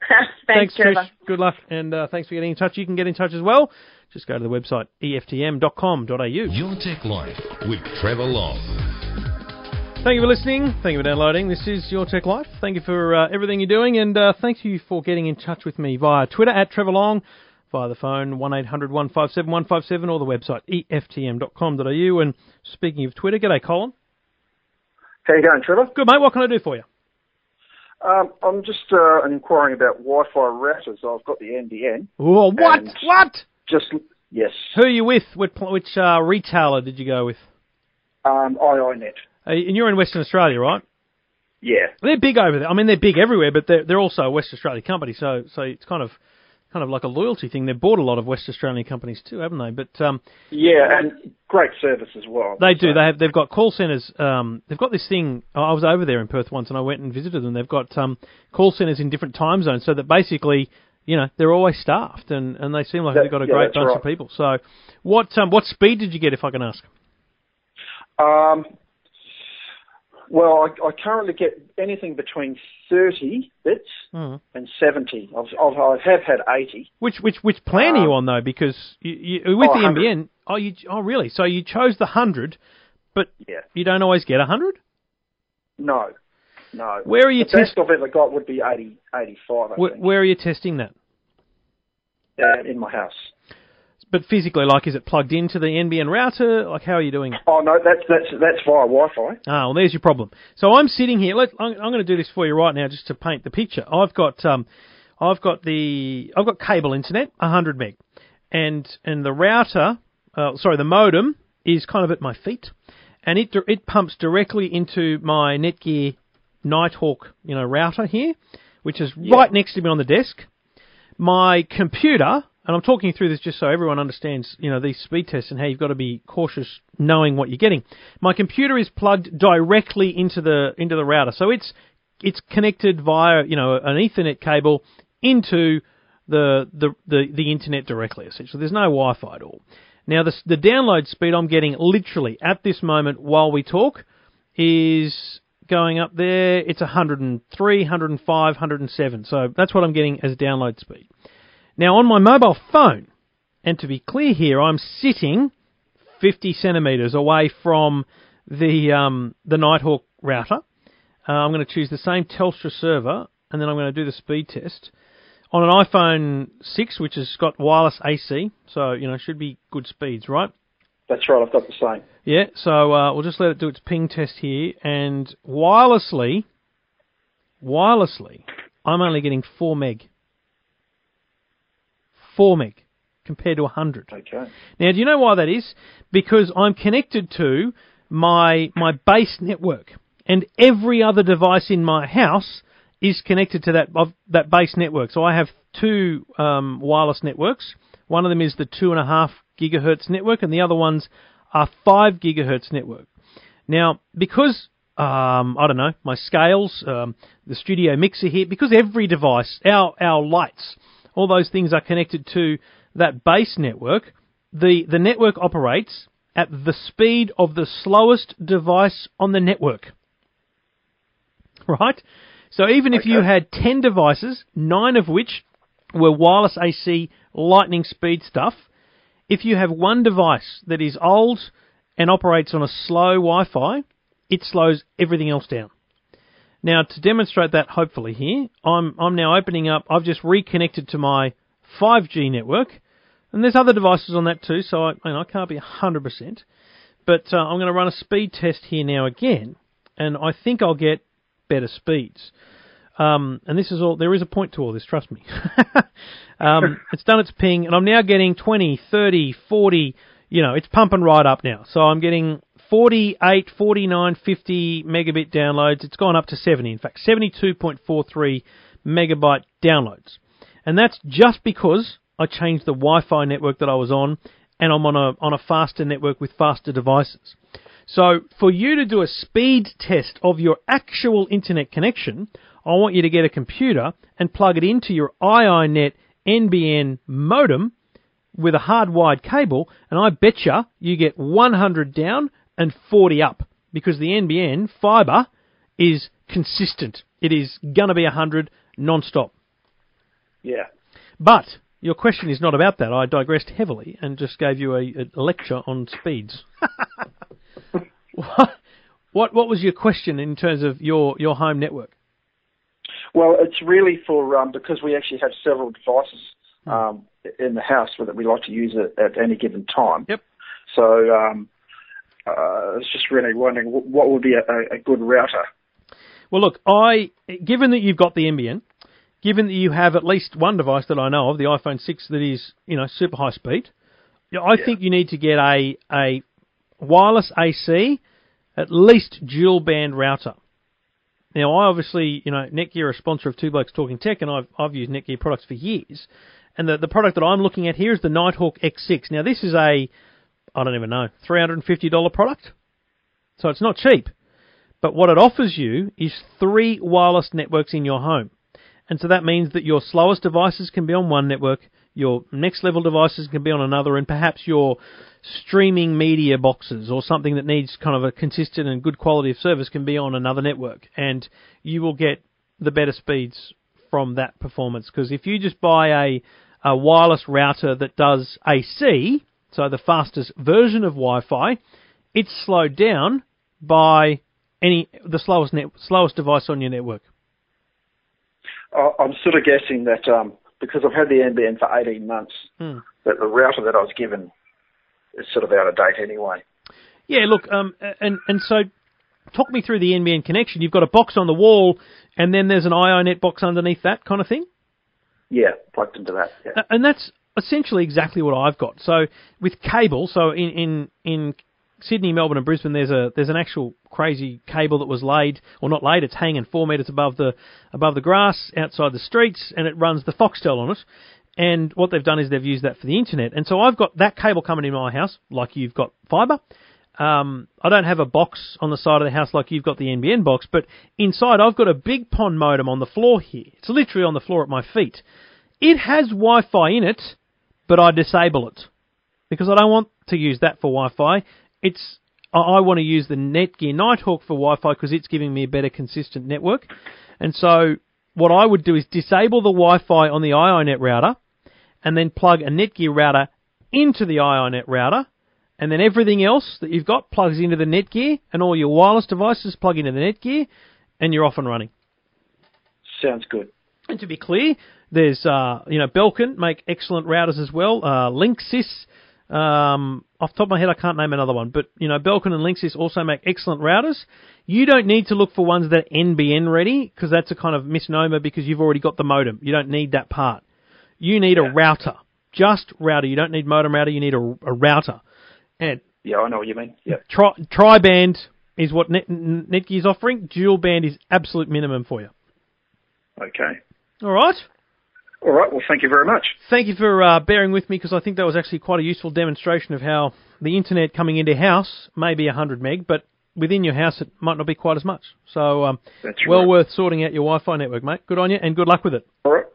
Thanks, Trevor. Trish. Good luck, and uh, thanks for getting in touch. You can get in touch as well. Just go to the website eftm.com.au. Your Tech Life with Trevor Long. Thank you for listening. Thank you for downloading. This is Your Tech Life. Thank you for uh, everything you're doing, and uh, thank you for getting in touch with me via Twitter at Trevor Long, via the phone one 157 157 or the website eftm.com.au. And speaking of Twitter, g'day Colin. How you going, Trevor? Good mate. What can I do for you? Um, I'm just uh, inquiring about Wi-Fi routers. I've got the NBN. Oh, what? What? Just yes, Who are you with? Which, which uh, retailer did you go with? um, iiNet. Uh, and you're in Western Australia, right? Yeah, They're big over there. I mean, they're big everywhere, but they're they're also a West Australian company, so so it's kind of kind of like a loyalty thing. They've bought a lot of West Australian companies too, haven't they? But um, yeah, and great service as well. they do. So- They have. They've got call centres. Um, they've got this thing. I was over there in Perth once, and I went and visited them. They've got um, call centres in different time zones, so that basically, you know, they're always staffed, and, and they seem like That- they've got a yeah, great bunch right. of people. So, what um, what speed did you get, if I can ask? Um, well, I, I currently get anything between 30 bits Mhm. and 70. I've, I've, I have had 80. Which which which plan are you Um, on though? Because you, you, with oh, the 100. NBN, oh you oh really? So you chose the hundred, but Yeah. you don't always get a hundred. No, no. Where are you The best test- I've ever got would be 80, 85, I Where, think, where are you testing that? uh, in my house. But physically, like, is it plugged into the NBN router? Like, how are you doing it? Oh no, that's that's that's via Wi-Fi. Ah, well, there's your problem. So I'm sitting here. Let, I'm, I'm going to do this for you right now, just to paint the picture. I've got, um, I've got the, I've got cable internet, 100 meg, and and the router, uh, sorry, the modem is kind of at my feet, and it it pumps directly into my Netgear Nighthawk, you know, router here, which is right next to me on the desk. My computer, and I'm talking through this just so everyone understands, you know, these speed tests and how you've got to be cautious knowing what you're getting. My computer is plugged directly into the into the router, so it's it's connected via you know an Ethernet cable into the the the, the internet directly. Essentially, there's no Wi-Fi at all. Now, the the download speed I'm getting literally at this moment while we talk is going up there. It's 103, 105, 107. So that's what I'm getting as download speed. Now on my mobile phone, and to be clear here, I'm sitting 50 centimeters away from the um, the Nighthawk router. Uh, I'm going to choose the same Telstra server, and then I'm going to do the speed test on an iPhone 6, which has got wireless AC. So you know should be good speeds, right? That's right. I've got the same. Yeah, so uh, we'll just let it do its ping test here, and wirelessly, wirelessly, I'm only getting four meg. Four meg compared to 100. Okay. Now, do you know why that is? Because I'm connected to my my base network, and every other device in my house is connected to that of that base network. So I have two um, wireless networks. One of them is the two and a half gigahertz network, and the other ones are five gigahertz network. Now, because um, I don't know my scales, um, the studio mixer here, because every device, our our lights, all those things are connected to that base network. The the network operates at the speed of the slowest device on the network. Right? So even if you had 10 devices, 9 of which were wireless AC lightning speed stuff, if you have one device that is old and operates on a slow Wi-Fi, it slows everything else down. Now, to demonstrate that, hopefully here, I'm I'm now opening up. I've just reconnected to my 5G network, and there's other devices on that too. So I, I can't be 100%, but uh, I'm going to run a speed test here now again, and I think I'll get better speeds. Um, and this is all. There is a point to all this. Trust me. um, it's done its ping, and I'm now getting 20, 30, 40, you know, it's pumping right up now. So I'm getting 48, 49, 50 megabit downloads. It's gone up to 70, in fact, 72.43 megabyte downloads. And that's just because I changed the Wi-Fi network that I was on and I'm on a, on a faster network with faster devices. So for you to do a speed test of your actual internet connection, I want you to get a computer and plug it into your iiNet NBN modem with a hardwired cable, and I bet you you get 100 down and 40 up because the NBN fiber is consistent. It is going to be 100 non-stop. Yeah. But your question is not about that. I digressed heavily and just gave you a, a lecture on speeds. what, what what was your question in terms of your, your home network? Well, it's really for um, because we actually have several devices um, in the house that we like to use it at any given time. Yep. So um, uh, I was just really wondering what would be a, a good router. Well, look, I given that you've got the NBN, given that you have at least one device that I know of, the iPhone 6 that is, you know, super high speed, yeah, I think you need to get a a wireless AC, at least dual band router. Now, I obviously, you know, Netgear are a sponsor of Two Blokes Talking Tech, and I've I've used Netgear products for years. And the the product that I'm looking at here is the Nighthawk X6. Now, this is a I don't even know three hundred and fifty dollar product, so it's not cheap. But what it offers you is three wireless networks in your home. And so that means that your slowest devices can be on one network, your next level devices can be on another, and perhaps your streaming media boxes or something that needs kind of a consistent and good quality of service can be on another network. And you will get the better speeds from that performance. Because if you just buy a, a wireless router that does AC, so the fastest version of Wi-Fi, it's slowed down by any the slowest net, slowest device on your network. I'm sort of guessing that um, because I've had the NBN for 18 months, Hmm. that the router that I was given is sort of out of date anyway. Yeah, look, um, and and so talk me through the NBN connection. You've got a box on the wall, and then there's an iiNet box underneath that kind of thing, Yeah, plugged into that. Yeah. and that's essentially exactly what I've got. So with cable, so in in in Sydney, Melbourne, and Brisbane, there's a there's an actual crazy cable that was laid, or not laid. It's hanging four metres above the above the grass outside the streets, and it runs the Foxtel on it. And what they've done is they've used that for the internet. And so I've got that cable coming in my house, like you've got fibre. Um, I don't have a box on the side of the house like you've got the NBN box, but inside I've got a BigPond modem on the floor here. It's literally on the floor at my feet. It has Wi-Fi in it, but I disable it because I don't want to use that for Wi-Fi. It's I, I want to use the Netgear Nighthawk for Wi-Fi because it's giving me a better consistent network. And so what I would do is disable the Wi-Fi on the iiNet router, and then plug a Netgear router into the iiNet router, and then everything else that you've got plugs into the Netgear, and all your wireless devices plug into the Netgear, and you're off and running. Sounds good. And to be clear, there's uh, you know Belkin make excellent routers as well. Uh, Linksys, um, off the top of my head, I can't name another one, but you know Belkin and Linksys also make excellent routers. You don't need to look for ones that are NBN ready because that's a kind of misnomer because you've already got the modem. You don't need that part. You need a router, just router. You don't need modem router. You need a, a router. And Yeah, I know what you mean. Yeah. tri, tri band is what Net, Netgear's offering. Dual band is absolute minimum for you. Okay. All right. All right. Well, thank you very much. Thank you for uh, bearing with me because I think that was actually quite a useful demonstration of how the internet coming into house may be 100 meg, but within your house it might not be quite as much. So, um, That's well right. worth sorting out your Wi-Fi network, mate. Good on you, and good luck with it. All right.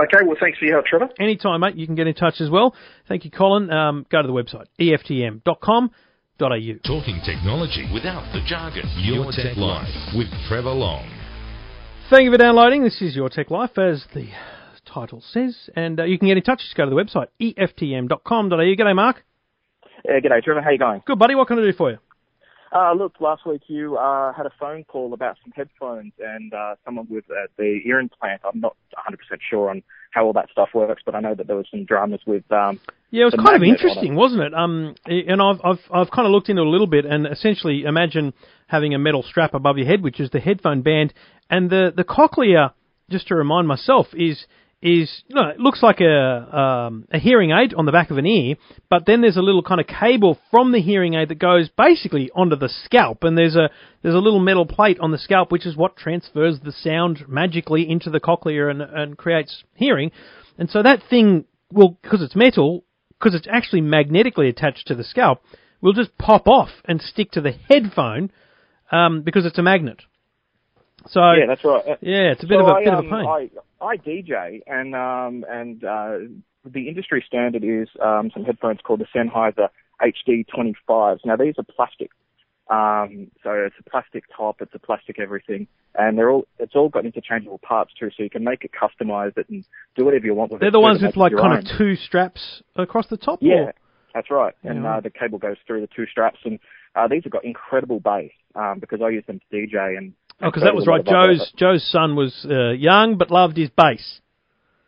Okay. Well, thanks for your help, Trevor. Anytime, mate. You can get in touch as well. Thank you, Colin. Um, go to the website eftm.com.au. Talking technology without the jargon. Your Tech Life with Trevor Long. Thank you for downloading. This is Your Tech Life, as the title says, and uh, you can get in touch. Just go to the website eftm.com.au. G'day, Mark. Yeah, g'day, Trevor. How you going? Good, buddy. What can I do for you? Uh, look, last week you uh, had a phone call about some headphones and uh, someone with uh, the ear implant. I'm not 100% sure on how all that stuff works, but I know that there was some dramas with. Um, Yeah, it was kind of interesting, wasn't it? Um, and I've I've I've kind of looked into it a little bit, and essentially imagine having a metal strap above your head, which is the headphone band, and the the cochlea. Just to remind myself, is is you know it looks like a um, a hearing aid on the back of an ear, but then there's a little kind of cable from the hearing aid that goes basically onto the scalp, and there's a there's a little metal plate on the scalp which is what transfers the sound magically into the cochlea and and creates hearing, and so that thing will because it's metal because it's actually magnetically attached to the scalp will just pop off and stick to the headphone um, because it's a magnet. So yeah, that's right. Uh, yeah, it's a bit so of a I, bit um, of a pain. I, I DJ, and um, and uh, the industry standard is um, some headphones called the Sennheiser HD25s. Now these are plastic, um, so it's a plastic top, it's a plastic everything, and they're all it's all got interchangeable parts too, so you can make it, customize it, and do whatever you want with it. They're the ones with like kind own. of two straps across the top. Yeah, or- that's right. And uh, the cable goes through the two straps, and uh, these have got incredible bass um, because I use them to DJ. And Oh, because so that was right. Joe's Joe's son was uh, young but loved his bass.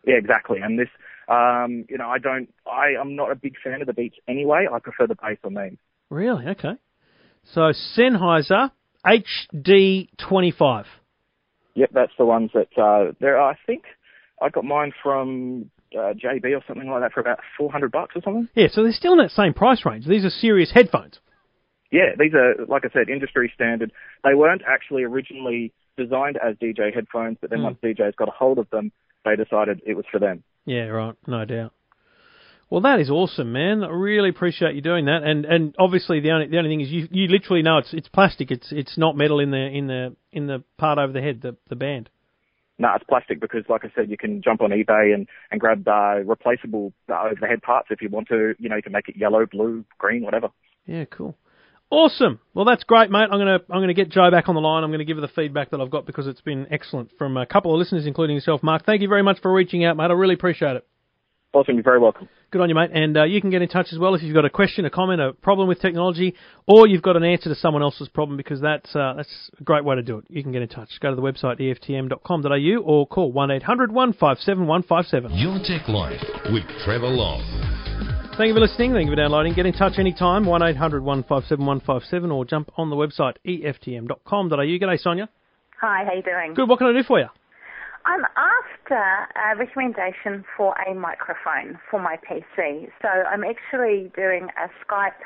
Yeah, exactly. And this, um, you know, I don't, I am not a big fan of the beats anyway. I prefer the bass on these. Really? Okay. So Sennheiser HD25. Yep, that's the ones that uh, there. Are, I think I got mine from uh, JB or something like that for about four hundred bucks or something. Yeah, so they're still in that same price range. These are serious headphones. Yeah, these are, like I said, industry standard. They weren't actually originally designed as DJ headphones, but then Hmm. once DJs got a hold of them, they decided it was for them. Yeah, right. No doubt. Well, that is awesome, man. I really appreciate you doing that. And and obviously the only the only thing is you you literally know it's it's plastic. It's it's not metal in the in the in the part over the head, the the band. No, it's plastic because, like I said, you can jump on eBay and, and grab uh, replaceable uh, overhead parts if you want to. You know, you can make it yellow, blue, green, whatever. Yeah, cool. Awesome. Well, that's great, mate. I'm gonna I'm gonna get Joe back on the line. I'm gonna give her the feedback that I've got because it's been excellent from a couple of listeners, including yourself, Mark. Thank you very much for reaching out, mate. I really appreciate it. Awesome, you're very welcome. Good on you, mate. And uh, you can get in touch as well if you've got a question, a comment, a problem with technology, or you've got an answer to someone else's problem because that's uh, that's a great way to do it. You can get in touch. Go to the website eftm.com.au or call one 157 157 Your Tech Life with Trevor Long. Thank you for listening. Thank you for downloading. Get in touch anytime, 1 800 157 157, or jump on the website eftm.com.au. G'day, Sonia. Hi, how you doing? Good. What can I do for you? I'm after a recommendation for a microphone for my PC. So I'm actually doing a Skype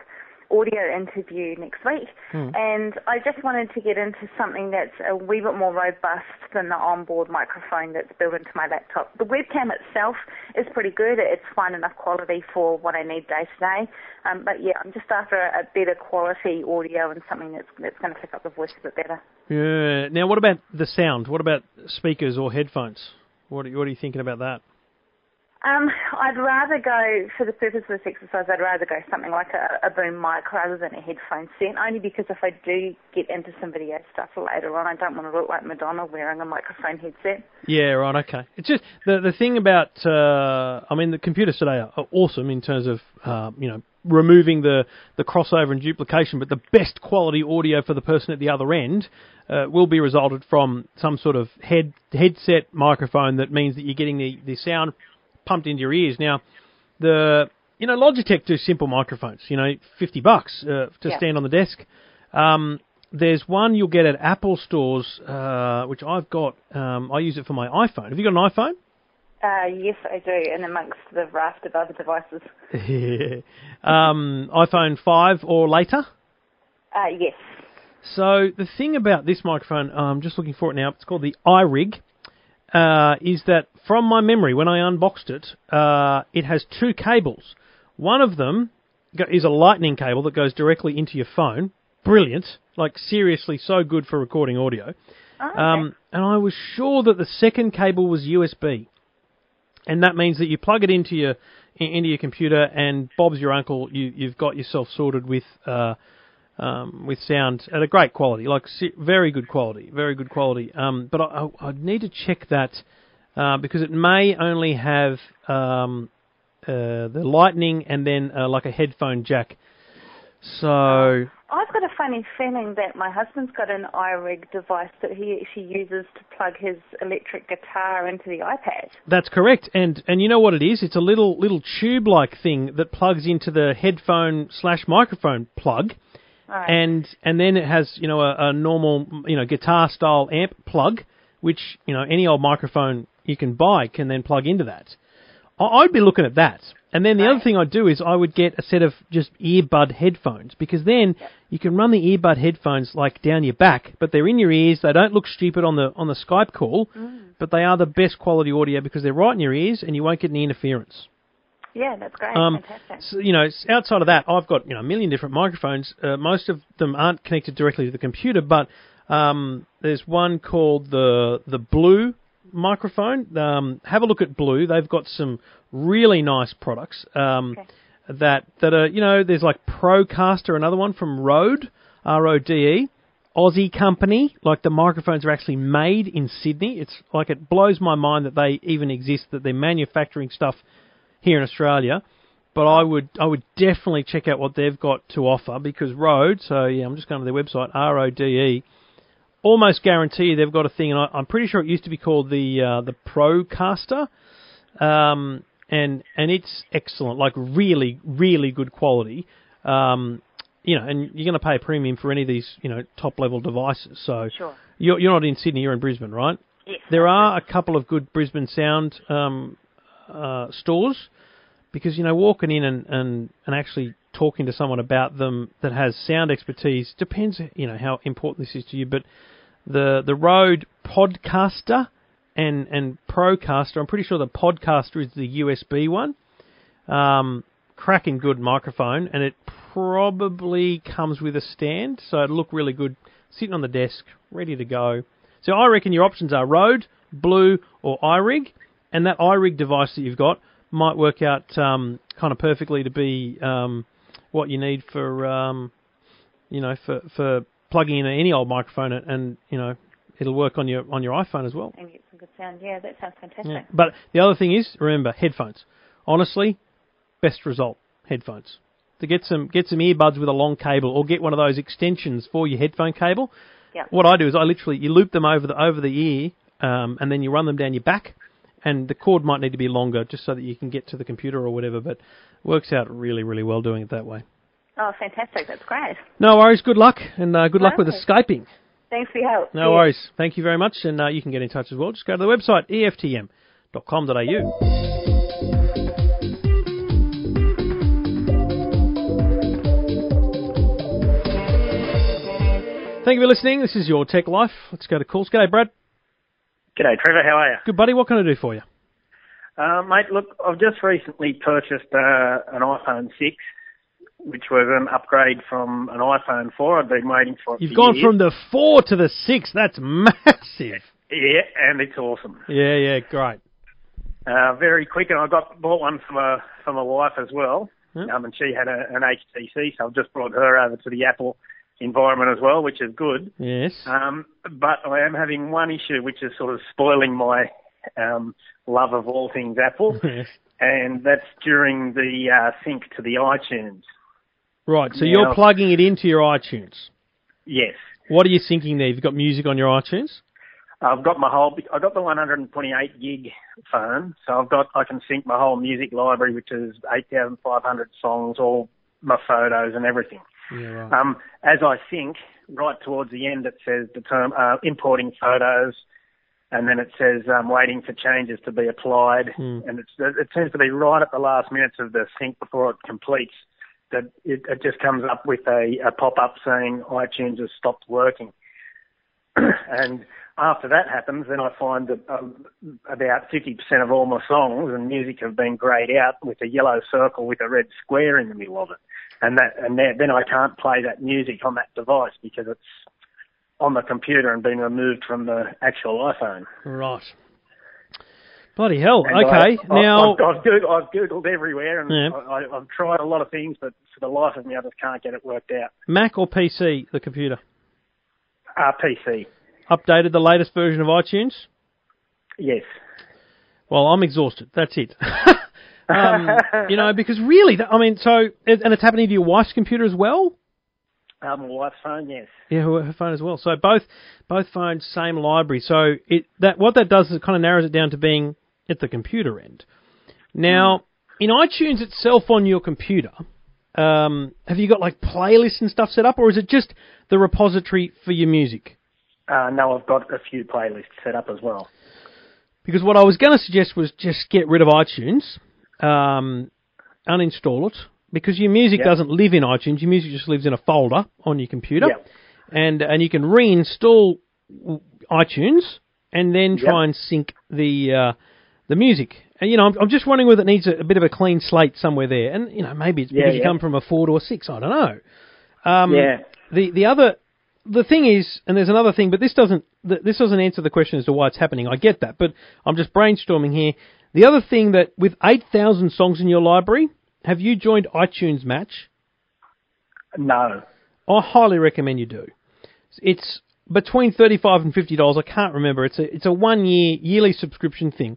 audio interview next week, Hmm. and I just wanted to get into something that's a wee bit more robust than the onboard microphone that's built into my laptop. The webcam itself is pretty good. It's fine enough quality for what I need day to day. Um, but yeah, I'm just after a, a better quality audio and something that's that's going to pick up the voice a bit better. Yeah. Now, what about the sound? What about speakers or headphones? What are, what are you thinking about that? Um, I'd rather go, for the purpose of this exercise, I'd rather go something like a, a boom mic rather than a headphone set, only because if I do get into some video stuff later on, I don't want to look like Madonna wearing a microphone headset. Yeah, right. Okay. It's just the the thing about uh, I mean the computers today are, awesome in terms of uh, you know removing the the crossover and duplication, but the best quality audio for the person at the other end uh, will be resulted from some sort of head headset microphone that means that you're getting the the sound pumped into your ears. Now, the you know Logitech do simple microphones. You know, fifty bucks uh, to Yeah. stand on the desk. Um, there's one you'll get at Apple stores, uh, which I've got. Um, I use it for my iPhone. Have you got an iPhone? Uh, yes, I do, and amongst the raft of other devices. um, iPhone 5 or later. Uh, yes. So the thing about this microphone, I'm just looking for it now. It's called the iRig. Uh, is that from my memory when I unboxed it, uh, it has two cables. One of them is a lightning cable that goes directly into your phone. Brilliant, like seriously, so good for recording audio. Um, and I was sure that the second cable was USB, and that means that you plug it into your into your computer, and Bob's your uncle. You you've got yourself sorted with uh, um, with sound at a great quality, like very good quality, very good quality. Um, but I, I, need to check that uh, because it may only have um, uh, the lightning and then uh, like a headphone jack. So I've got a funny feeling that my husband's got an iRig device that he actually uses to plug his electric guitar into the iPad. That's correct, and and you know what it is? It's a little little tube-like thing that plugs into the headphone slash microphone plug, Right. and and then it has you know a, a normal you know guitar style amp plug, which you know any old microphone you can buy can then plug into that. I- I'd be looking at that. And then the other thing I'd do is I would get a set of just earbud headphones because then you can run the earbud headphones like down your back, but they're in your ears. They don't look stupid on the on the Skype call, mm. but they are the best quality audio because they're right in your ears and you won't get any interference. Yeah, that's great. Um, Fantastic. So, you know, outside of that, I've got you know a million different microphones. Uh, most of them aren't connected directly to the computer, but um, there's one called the the Blue microphone. Um, have a look at Blue. They've got some really nice products. Um, That that are you know there's like Procaster, another one from Rode, R O D E. Aussie company, like the microphones are actually made in Sydney. It's like it blows my mind that they even exist, that they're manufacturing stuff here in Australia. But I would I would definitely check out what they've got to offer because Rode. So yeah, I'm just going to their website R O D E. Almost guarantee they've got a thing, and I, I'm pretty sure it used to be called the uh, the Procaster, um, and and it's excellent, like really really good quality. Um, you know, and you're going to pay a premium for any of these you know top level devices. So Sure. you're you're not in Sydney, you're in Brisbane, right? Yes. There are a couple of good Brisbane sound um, uh, stores because you know walking in and, and, and actually talking to someone about them that has sound expertise depends you know how important this is to you. But the the Rode Podcaster and and Procaster, I'm pretty sure the Podcaster is the USB one. Um, cracking good microphone, and it probably comes with a stand, so it'll look really good sitting on the desk, ready to go. So I reckon your options are Rode, Blue, or iRig, and that iRig device that you've got might work out um, kind of perfectly to be um, what you need for um, you know for for plugging in any old microphone, and, and you know it'll work on your on your iPhone as well. And get some good sound. Yeah, that sounds fantastic. Yeah. But the other thing is, remember, headphones. Honestly, best result, headphones. To get some get some earbuds with a long cable, or get one of those extensions for your headphone cable. Yep. What I do is I literally you loop them over the over the ear, um, and then you run them down your back, and the cord might need to be longer just so that you can get to the computer or whatever. But works out really really well doing it that way. Oh, fantastic. That's great. No worries. Good luck, and uh, good luck with the skyping. Thanks for your help. No Cheers. worries. Thank you very much, and uh, you can get in touch as well. Just go to the website eftm.com.au. Thank you for listening. This is your Tech Life. Let's go to calls. G'day, Brad. G'day, Trevor. How are you? Good buddy. What can I do for you? Uh, mate, look, I've just recently purchased uh, an iPhone 6, which was an upgrade from an iPhone 4. I've been waiting for it You've for gone years. from the four to the six. That's massive. Yeah, and it's awesome. Yeah, yeah, great. Uh, very quick, and I got bought one for my, for my wife as well. Hmm. Um, and she had a, an HTC, so I've just brought her over to the Apple environment as well, which is good. Yes. Um, but I am having one issue which is sort of spoiling my um, love of all things Apple, and that's during the uh, sync to the iTunes. Right. So Now- you're plugging it into your iTunes. Yes, What are you thinking there? You've got music on your iTunes. I've got my whole. I've got the 128 gig phone, so I've got. I can sync my whole music library, which is 8,500 songs, all my photos and everything. Yeah, right. Um, as I sync, right towards the end, it says the term uh, importing photos, and then it says um, waiting for changes to be applied, Hmm. and it's, it seems to be right at the last minutes of the sync before it completes that it, it just comes up with a, a pop-up saying iTunes has stopped working. and after that happens, then I find that um, about 50% of all my songs and music have been greyed out with a yellow circle with a red square in the middle of it. And that, and then then I can't play that music on that device because it's on the computer and been removed from the actual iPhone. Right. Bloody hell. And okay. I, now. I've, I've, Googled, I've Googled everywhere and Yeah. I, I, I've tried a lot of things, but for the life of me, I just can't get it worked out. Mac or PC, the computer? Uh, PC, Updated the latest version of iTunes? yes. Well, I'm exhausted. That's it. um, you know, because really, I mean, so, and it's happening to your wife's computer as well? Uh, my wife's phone, yes. Yeah, her, her phone as well. So both both phones, same library. So it that what that does is it kind of narrows it down to being at the computer end. Now, in iTunes itself on your computer, um, have you got like playlists and stuff set up, or is it just the repository for your music? Uh, no, I've got a few playlists set up as well. Because what I was going to suggest was just get rid of iTunes, um, uninstall it, because your music Yep. doesn't live in iTunes. Your music just lives in a folder on your computer, Yep. and and you can reinstall iTunes and then try Yep. and sync the uh, the music. And you know, I'm, I'm just wondering whether it needs a, a bit of a clean slate somewhere there. And you know, maybe it's Yeah, because you come from a four to a six. I don't know. Um, Yeah. The the other the thing is, and there's another thing, but this doesn't this doesn't answer the question as to why it's happening. I get that, but I'm just brainstorming here. The other thing that with 8,000 songs in your library, have you joined iTunes Match? No. I highly recommend you do. It's between thirty-five and fifty dollars. I can't remember. It's a it's a one-year yearly subscription thing,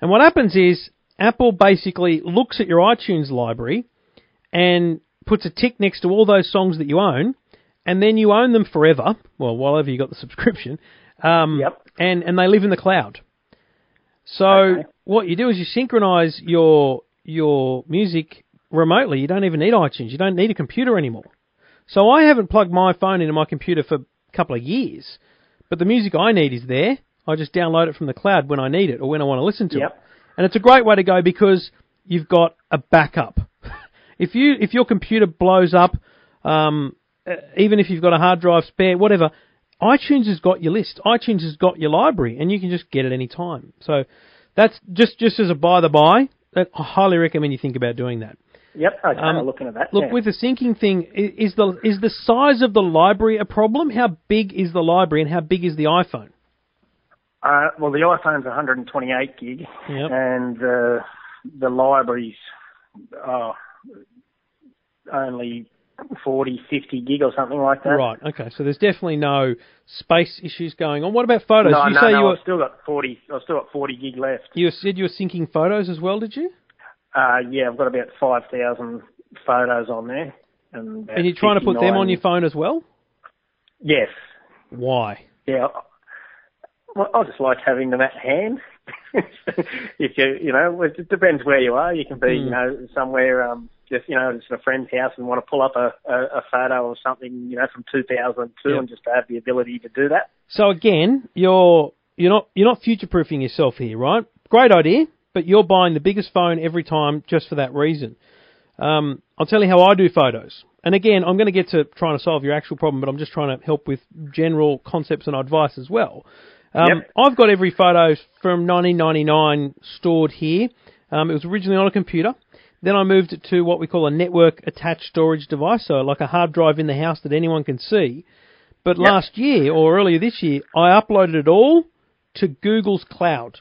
and what happens is Apple basically looks at your iTunes library and puts a tick next to all those songs that you own, and then you own them forever. Well, while ever you got the subscription. Um, yep. And and they live in the cloud. So what you do is you synchronize your your music remotely. You don't even need iTunes. You don't need a computer anymore. So I haven't plugged my phone into my computer for a couple of years, but the music I need is there. I just download it from the cloud when I need it or when I want to listen to it. And it's a great way to go because you've got a backup. if you if your computer blows up, um, even if you've got a hard drive spare, whatever, iTunes has got your list. iTunes has got your library, and you can just get it any time. So that's just just as a by the by. I highly recommend you think about doing that. Yep. Okay. Um, I'm looking at that. Look, yeah. with the syncing thing, is the is the size of the library a problem? How big is the library, and how big is the iPhone? Uh, well, the iPhone's 128 gig, Yep. and uh, the library's uh, only 40, 50 gig or something like that. Right. Okay. So there's definitely no space issues going on. What about photos? No, you no, say no. you were, I've still got 40. I've still got 40 gig left. you said you were syncing photos as well, did you? Uh, yeah, I've got about 5,000 photos on there. And, and you're trying to put them on your phone as well? Yes. Why? Yeah. Well, I just like having them at hand. if you, you know, it depends where you are. You can be, you Hmm. know, somewhere, um, just, you know, just at a friend's house and want to pull up a, a, a photo or something, you know, from 2002 Yeah. and just to have the ability to do that. So again, you're you're not you're not future proofing yourself here, right? Great idea, but you're buying the biggest phone every time just for that reason. Um, I'll tell you how I do photos. And again, I'm going to get to trying to solve your actual problem, but I'm just trying to help with general concepts and advice as well. Um, Yep. I've got every photo from 1999 stored here. Um, it was originally on a computer. Then I moved it to what we call a network attached storage device, so like a hard drive in the house that anyone can see. But Yep. last year or earlier this year, I uploaded it all to Google's cloud.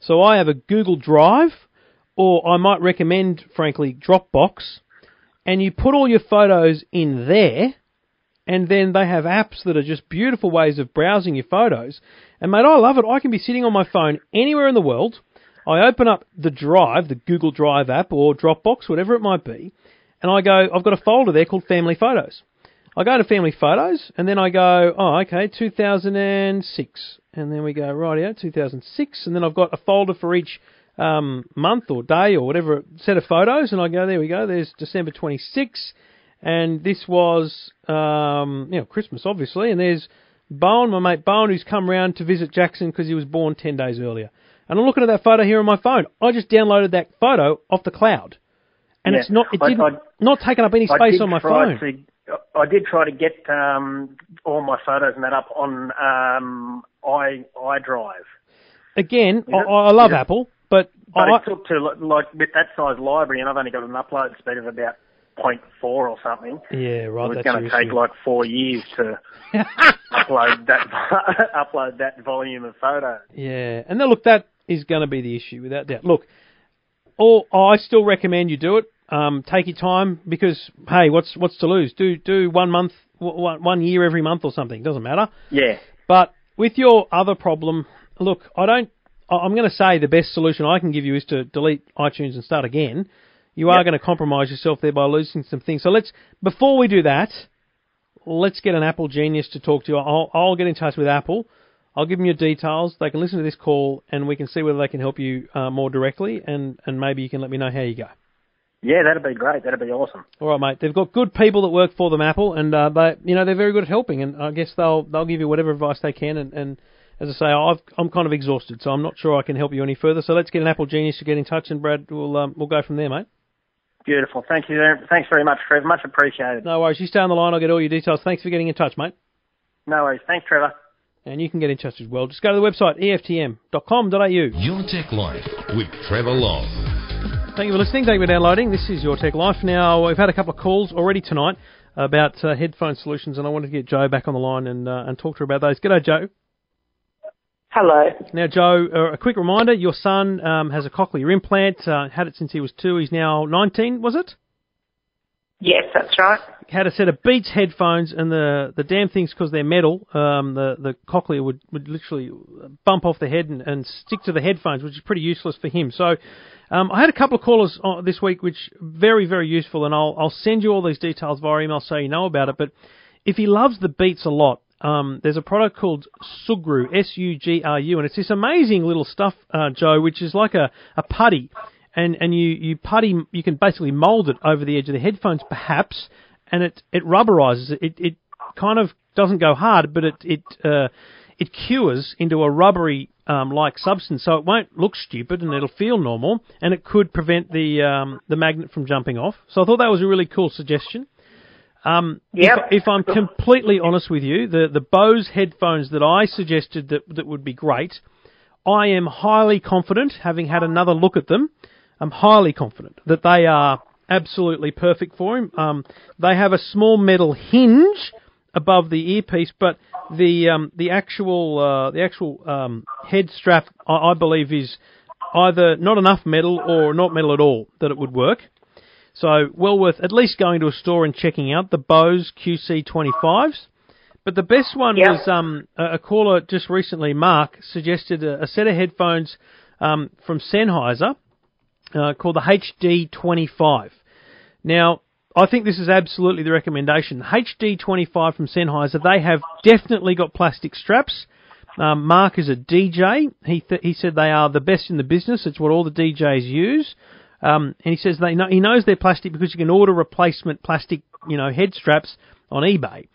So I have a Google Drive, or I might recommend, frankly, Dropbox, and you put all your photos in there, and then they have apps that are just beautiful ways of browsing your photos. And mate, I love it. I can be sitting on my phone anywhere in the world. I open up the Drive, the Google Drive app, or Dropbox, whatever it might be, and I go, I've got a folder there called Family Photos. I go to Family Photos, and then I go, oh, okay, 2006. And then we go, right here, 2006. And then I've got a folder for each um, month or day or whatever set of photos. And I go, there we go, there's December 26. And this was, um, you know, Christmas, obviously. And there's Bowen, my mate Bowen, who's come round to visit Jackson because he was born 10 days earlier. And I'm looking at that photo here on my phone. I just downloaded that photo off the cloud. And Yeah. it's not, it I- didn't, I- not taking up any space on my phone. To, I did try to get um, all my photos and that up on um, i iDrive. Again, I, I love Yeah. Apple, but, But I, it took to like with that size library, and I've only got an upload speed of about 0.4 or something. yeah, right. it was going to take issue. like four years to upload that upload that volume of photos. Yeah, and then look, that is going to be the issue without doubt. Look, all I still recommend you do it. Um, take your time because hey, what's what's to lose? Do do one month, w- one one year every month or something. Doesn't matter. Yeah. But with your other problem, look, I don't. I'm going to say the best solution I can give you is to delete iTunes and start again. You are Yep. going to compromise yourself there by losing some things. So let's before we do that, let's get an Apple genius to talk to you. I'll, I'll get in touch with Apple. I'll give them your details. They can listen to this call, and we can see whether they can help you uh, more directly, and, and maybe you can let me know how you go. Yeah, that'd be great. That'd be awesome. All right, mate. They've got good people that work for them, Apple, and uh, they, you know, they're very good at helping. And I guess they'll they'll give you whatever advice they can, and, and as I say, I've, I'm kind of exhausted, so I'm not sure I can help you any further. So let's get an Apple genius to get in touch, and Brad, we'll um, we'll go from there, mate. Beautiful. Thank you. Thanks very much, Trevor. Much appreciated. No worries. You stay on the line. I'll get all your details. Thanks for getting in touch, mate. No worries. Thanks, Trevor. And you can get in touch as well. Just go to the website, eftm.com.au. Your Tech Life with Trevor Long. Thank you for listening. Thank you for downloading. This is Your Tech Life. Now, we've had a couple of calls already tonight about uh, headphone solutions, and I wanted to get Joe back on the line and, uh, and talk to her about those. G'day, Joe. Hello. Now, Joe, uh, a quick reminder your son um, has a cochlear implant, uh, had it since he was two. He's now 19, was it? Yes, that's right. Had a set of Beats headphones, and the, the damn things, because they're metal, um, the, the cochlea would, would literally bump off the head and, and stick to the headphones, which is pretty useless for him. So um, I had a couple of callers uh, this week, which very, very useful, and I'll, I'll send you all these details via email so you know about it. But if he loves the Beats a lot, um, there's a product called Sugru, S-U-G-R-U, and it's this amazing little stuff, uh, Joe, which is like a, a putty, and, and you, you putty, you can basically mould it over the edge of the headphones, perhaps, and it, it rubberizes it. It, it kind of doesn't go hard, but it, it, uh, it cures into a rubbery, um, like substance, so it won't look stupid and it'll feel normal, and it could prevent the, um, the magnet from jumping off. So I thought that was a really cool suggestion. Um, Yep. if, if I'm completely honest with you, the, the Bose headphones that I suggested that, that would be great, I am highly confident, having had another look at them, I'm highly confident that they are absolutely perfect for him. Um, they have a small metal hinge above the earpiece, but the um, the actual uh, the actual um, head strap, I, I believe, is either not enough metal or not metal at all that it would work. So well worth at least going to a store and checking out the Bose QC25s. But the best one Yep. was um, a caller just recently, Mark, suggested a, a set of headphones um, from Sennheiser uh, called the HD25. Now, I think this is absolutely the recommendation. HD25 from Sennheiser, they have definitely got plastic straps. Um, Mark is a DJ. He th- he said they are the best in the business. It's what all the DJs use. Um, and he says they know, he knows they're plastic because you can order replacement plastic, you know, head straps on eBay.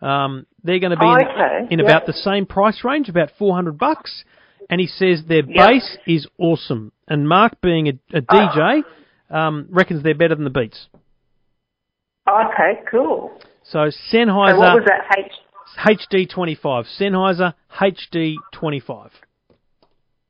Um, they're going to be in, Okay, in yep. about the same price range, about 400 bucks. And he says their Yep. bass is awesome. And Mark, being a, a DJ, um, reckons they're better than the Beats. Okay, cool. So So Sennheiser what was that H? HD25. Sennheiser HD25.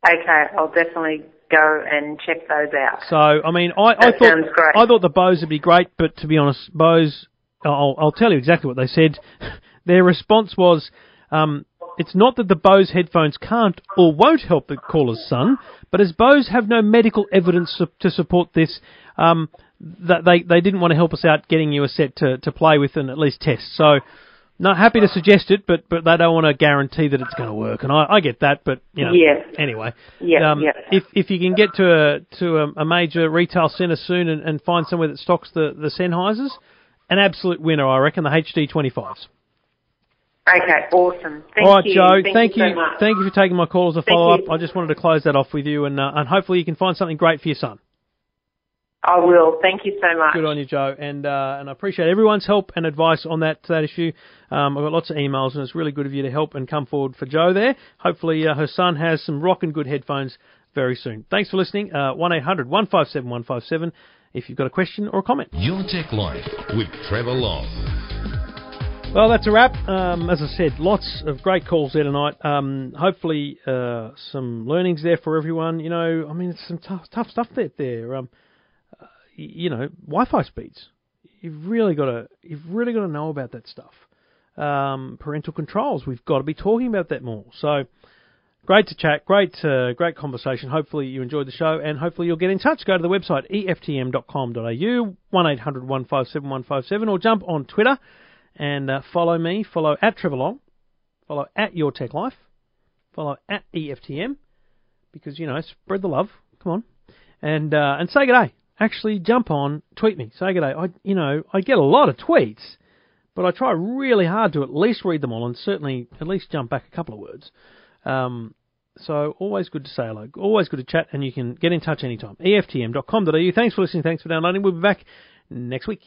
Okay, I'll definitely go and check those out. So I mean, I, I thought. I thought the Bose would be great, but to be honest, Bose, I'll, I'll tell you exactly what they said. Their response was, um, "It's not that the Bose headphones can't or won't help the caller's son, but as Bose have no medical evidence to support this, um, that they they didn't want to help us out getting you a set to, to play with and at least test. So." Not happy to suggest it, but but they don't want to guarantee that it's going to work, and I, I get that. But you know, Yes. anyway, Yeah, um, yeah. if if you can get to a to a, a major retail centre soon and, and find somewhere that stocks the the Sennheisers, an absolute winner, I reckon. The HD twenty fives. Okay, awesome. Thank All right, you. Joe. Thank, thank you. you. so much. Thank you for taking my call as a Thank follow up. you. I just wanted to close that off with you, and uh, and hopefully you can find something great for your son. I will. Thank you so much. Good on you, Joe, and uh, and I appreciate everyone's help and advice on that that issue. Um, I've got lots of emails, and it's really good of you to help and come forward for Joe there. Hopefully, uh, her son has some rockin' good headphones very soon. Thanks for listening. Uh, One eight hundred one five seven one five seven. If you've got a question or a comment. Your Tech Life with Trevor Long. Well, that's a wrap. Um, as I said, lots of great calls there tonight. Um, hopefully, uh, some learnings there for everyone. You know, I mean, it's some tough, tough stuff there. there. Um, uh, you know, Wi-Fi speeds. You've really got to, you've really got to know about that stuff. Um, parental controls. We've got to be talking about that more. So, great to chat. Great, uh, great conversation. Hopefully, you enjoyed the show, and hopefully, you'll get in touch. Go to the website eftm.com.au one eight hundred one five seven one five seven, or jump on Twitter and uh, follow me. Follow at Trevor Long. Follow at Your Tech Life. Follow at EFTM because you know spread the love. Come on, and uh, and say good day. Actually, jump on, tweet me, say good day. I you know I get a lot of tweets, but I try really hard to at least read them all and certainly at least jump back a couple of words. Um, so always good to say hello, always good to chat, and you can get in touch anytime. EFTM.com.au. Thanks for listening. Thanks for downloading. We'll be back next week.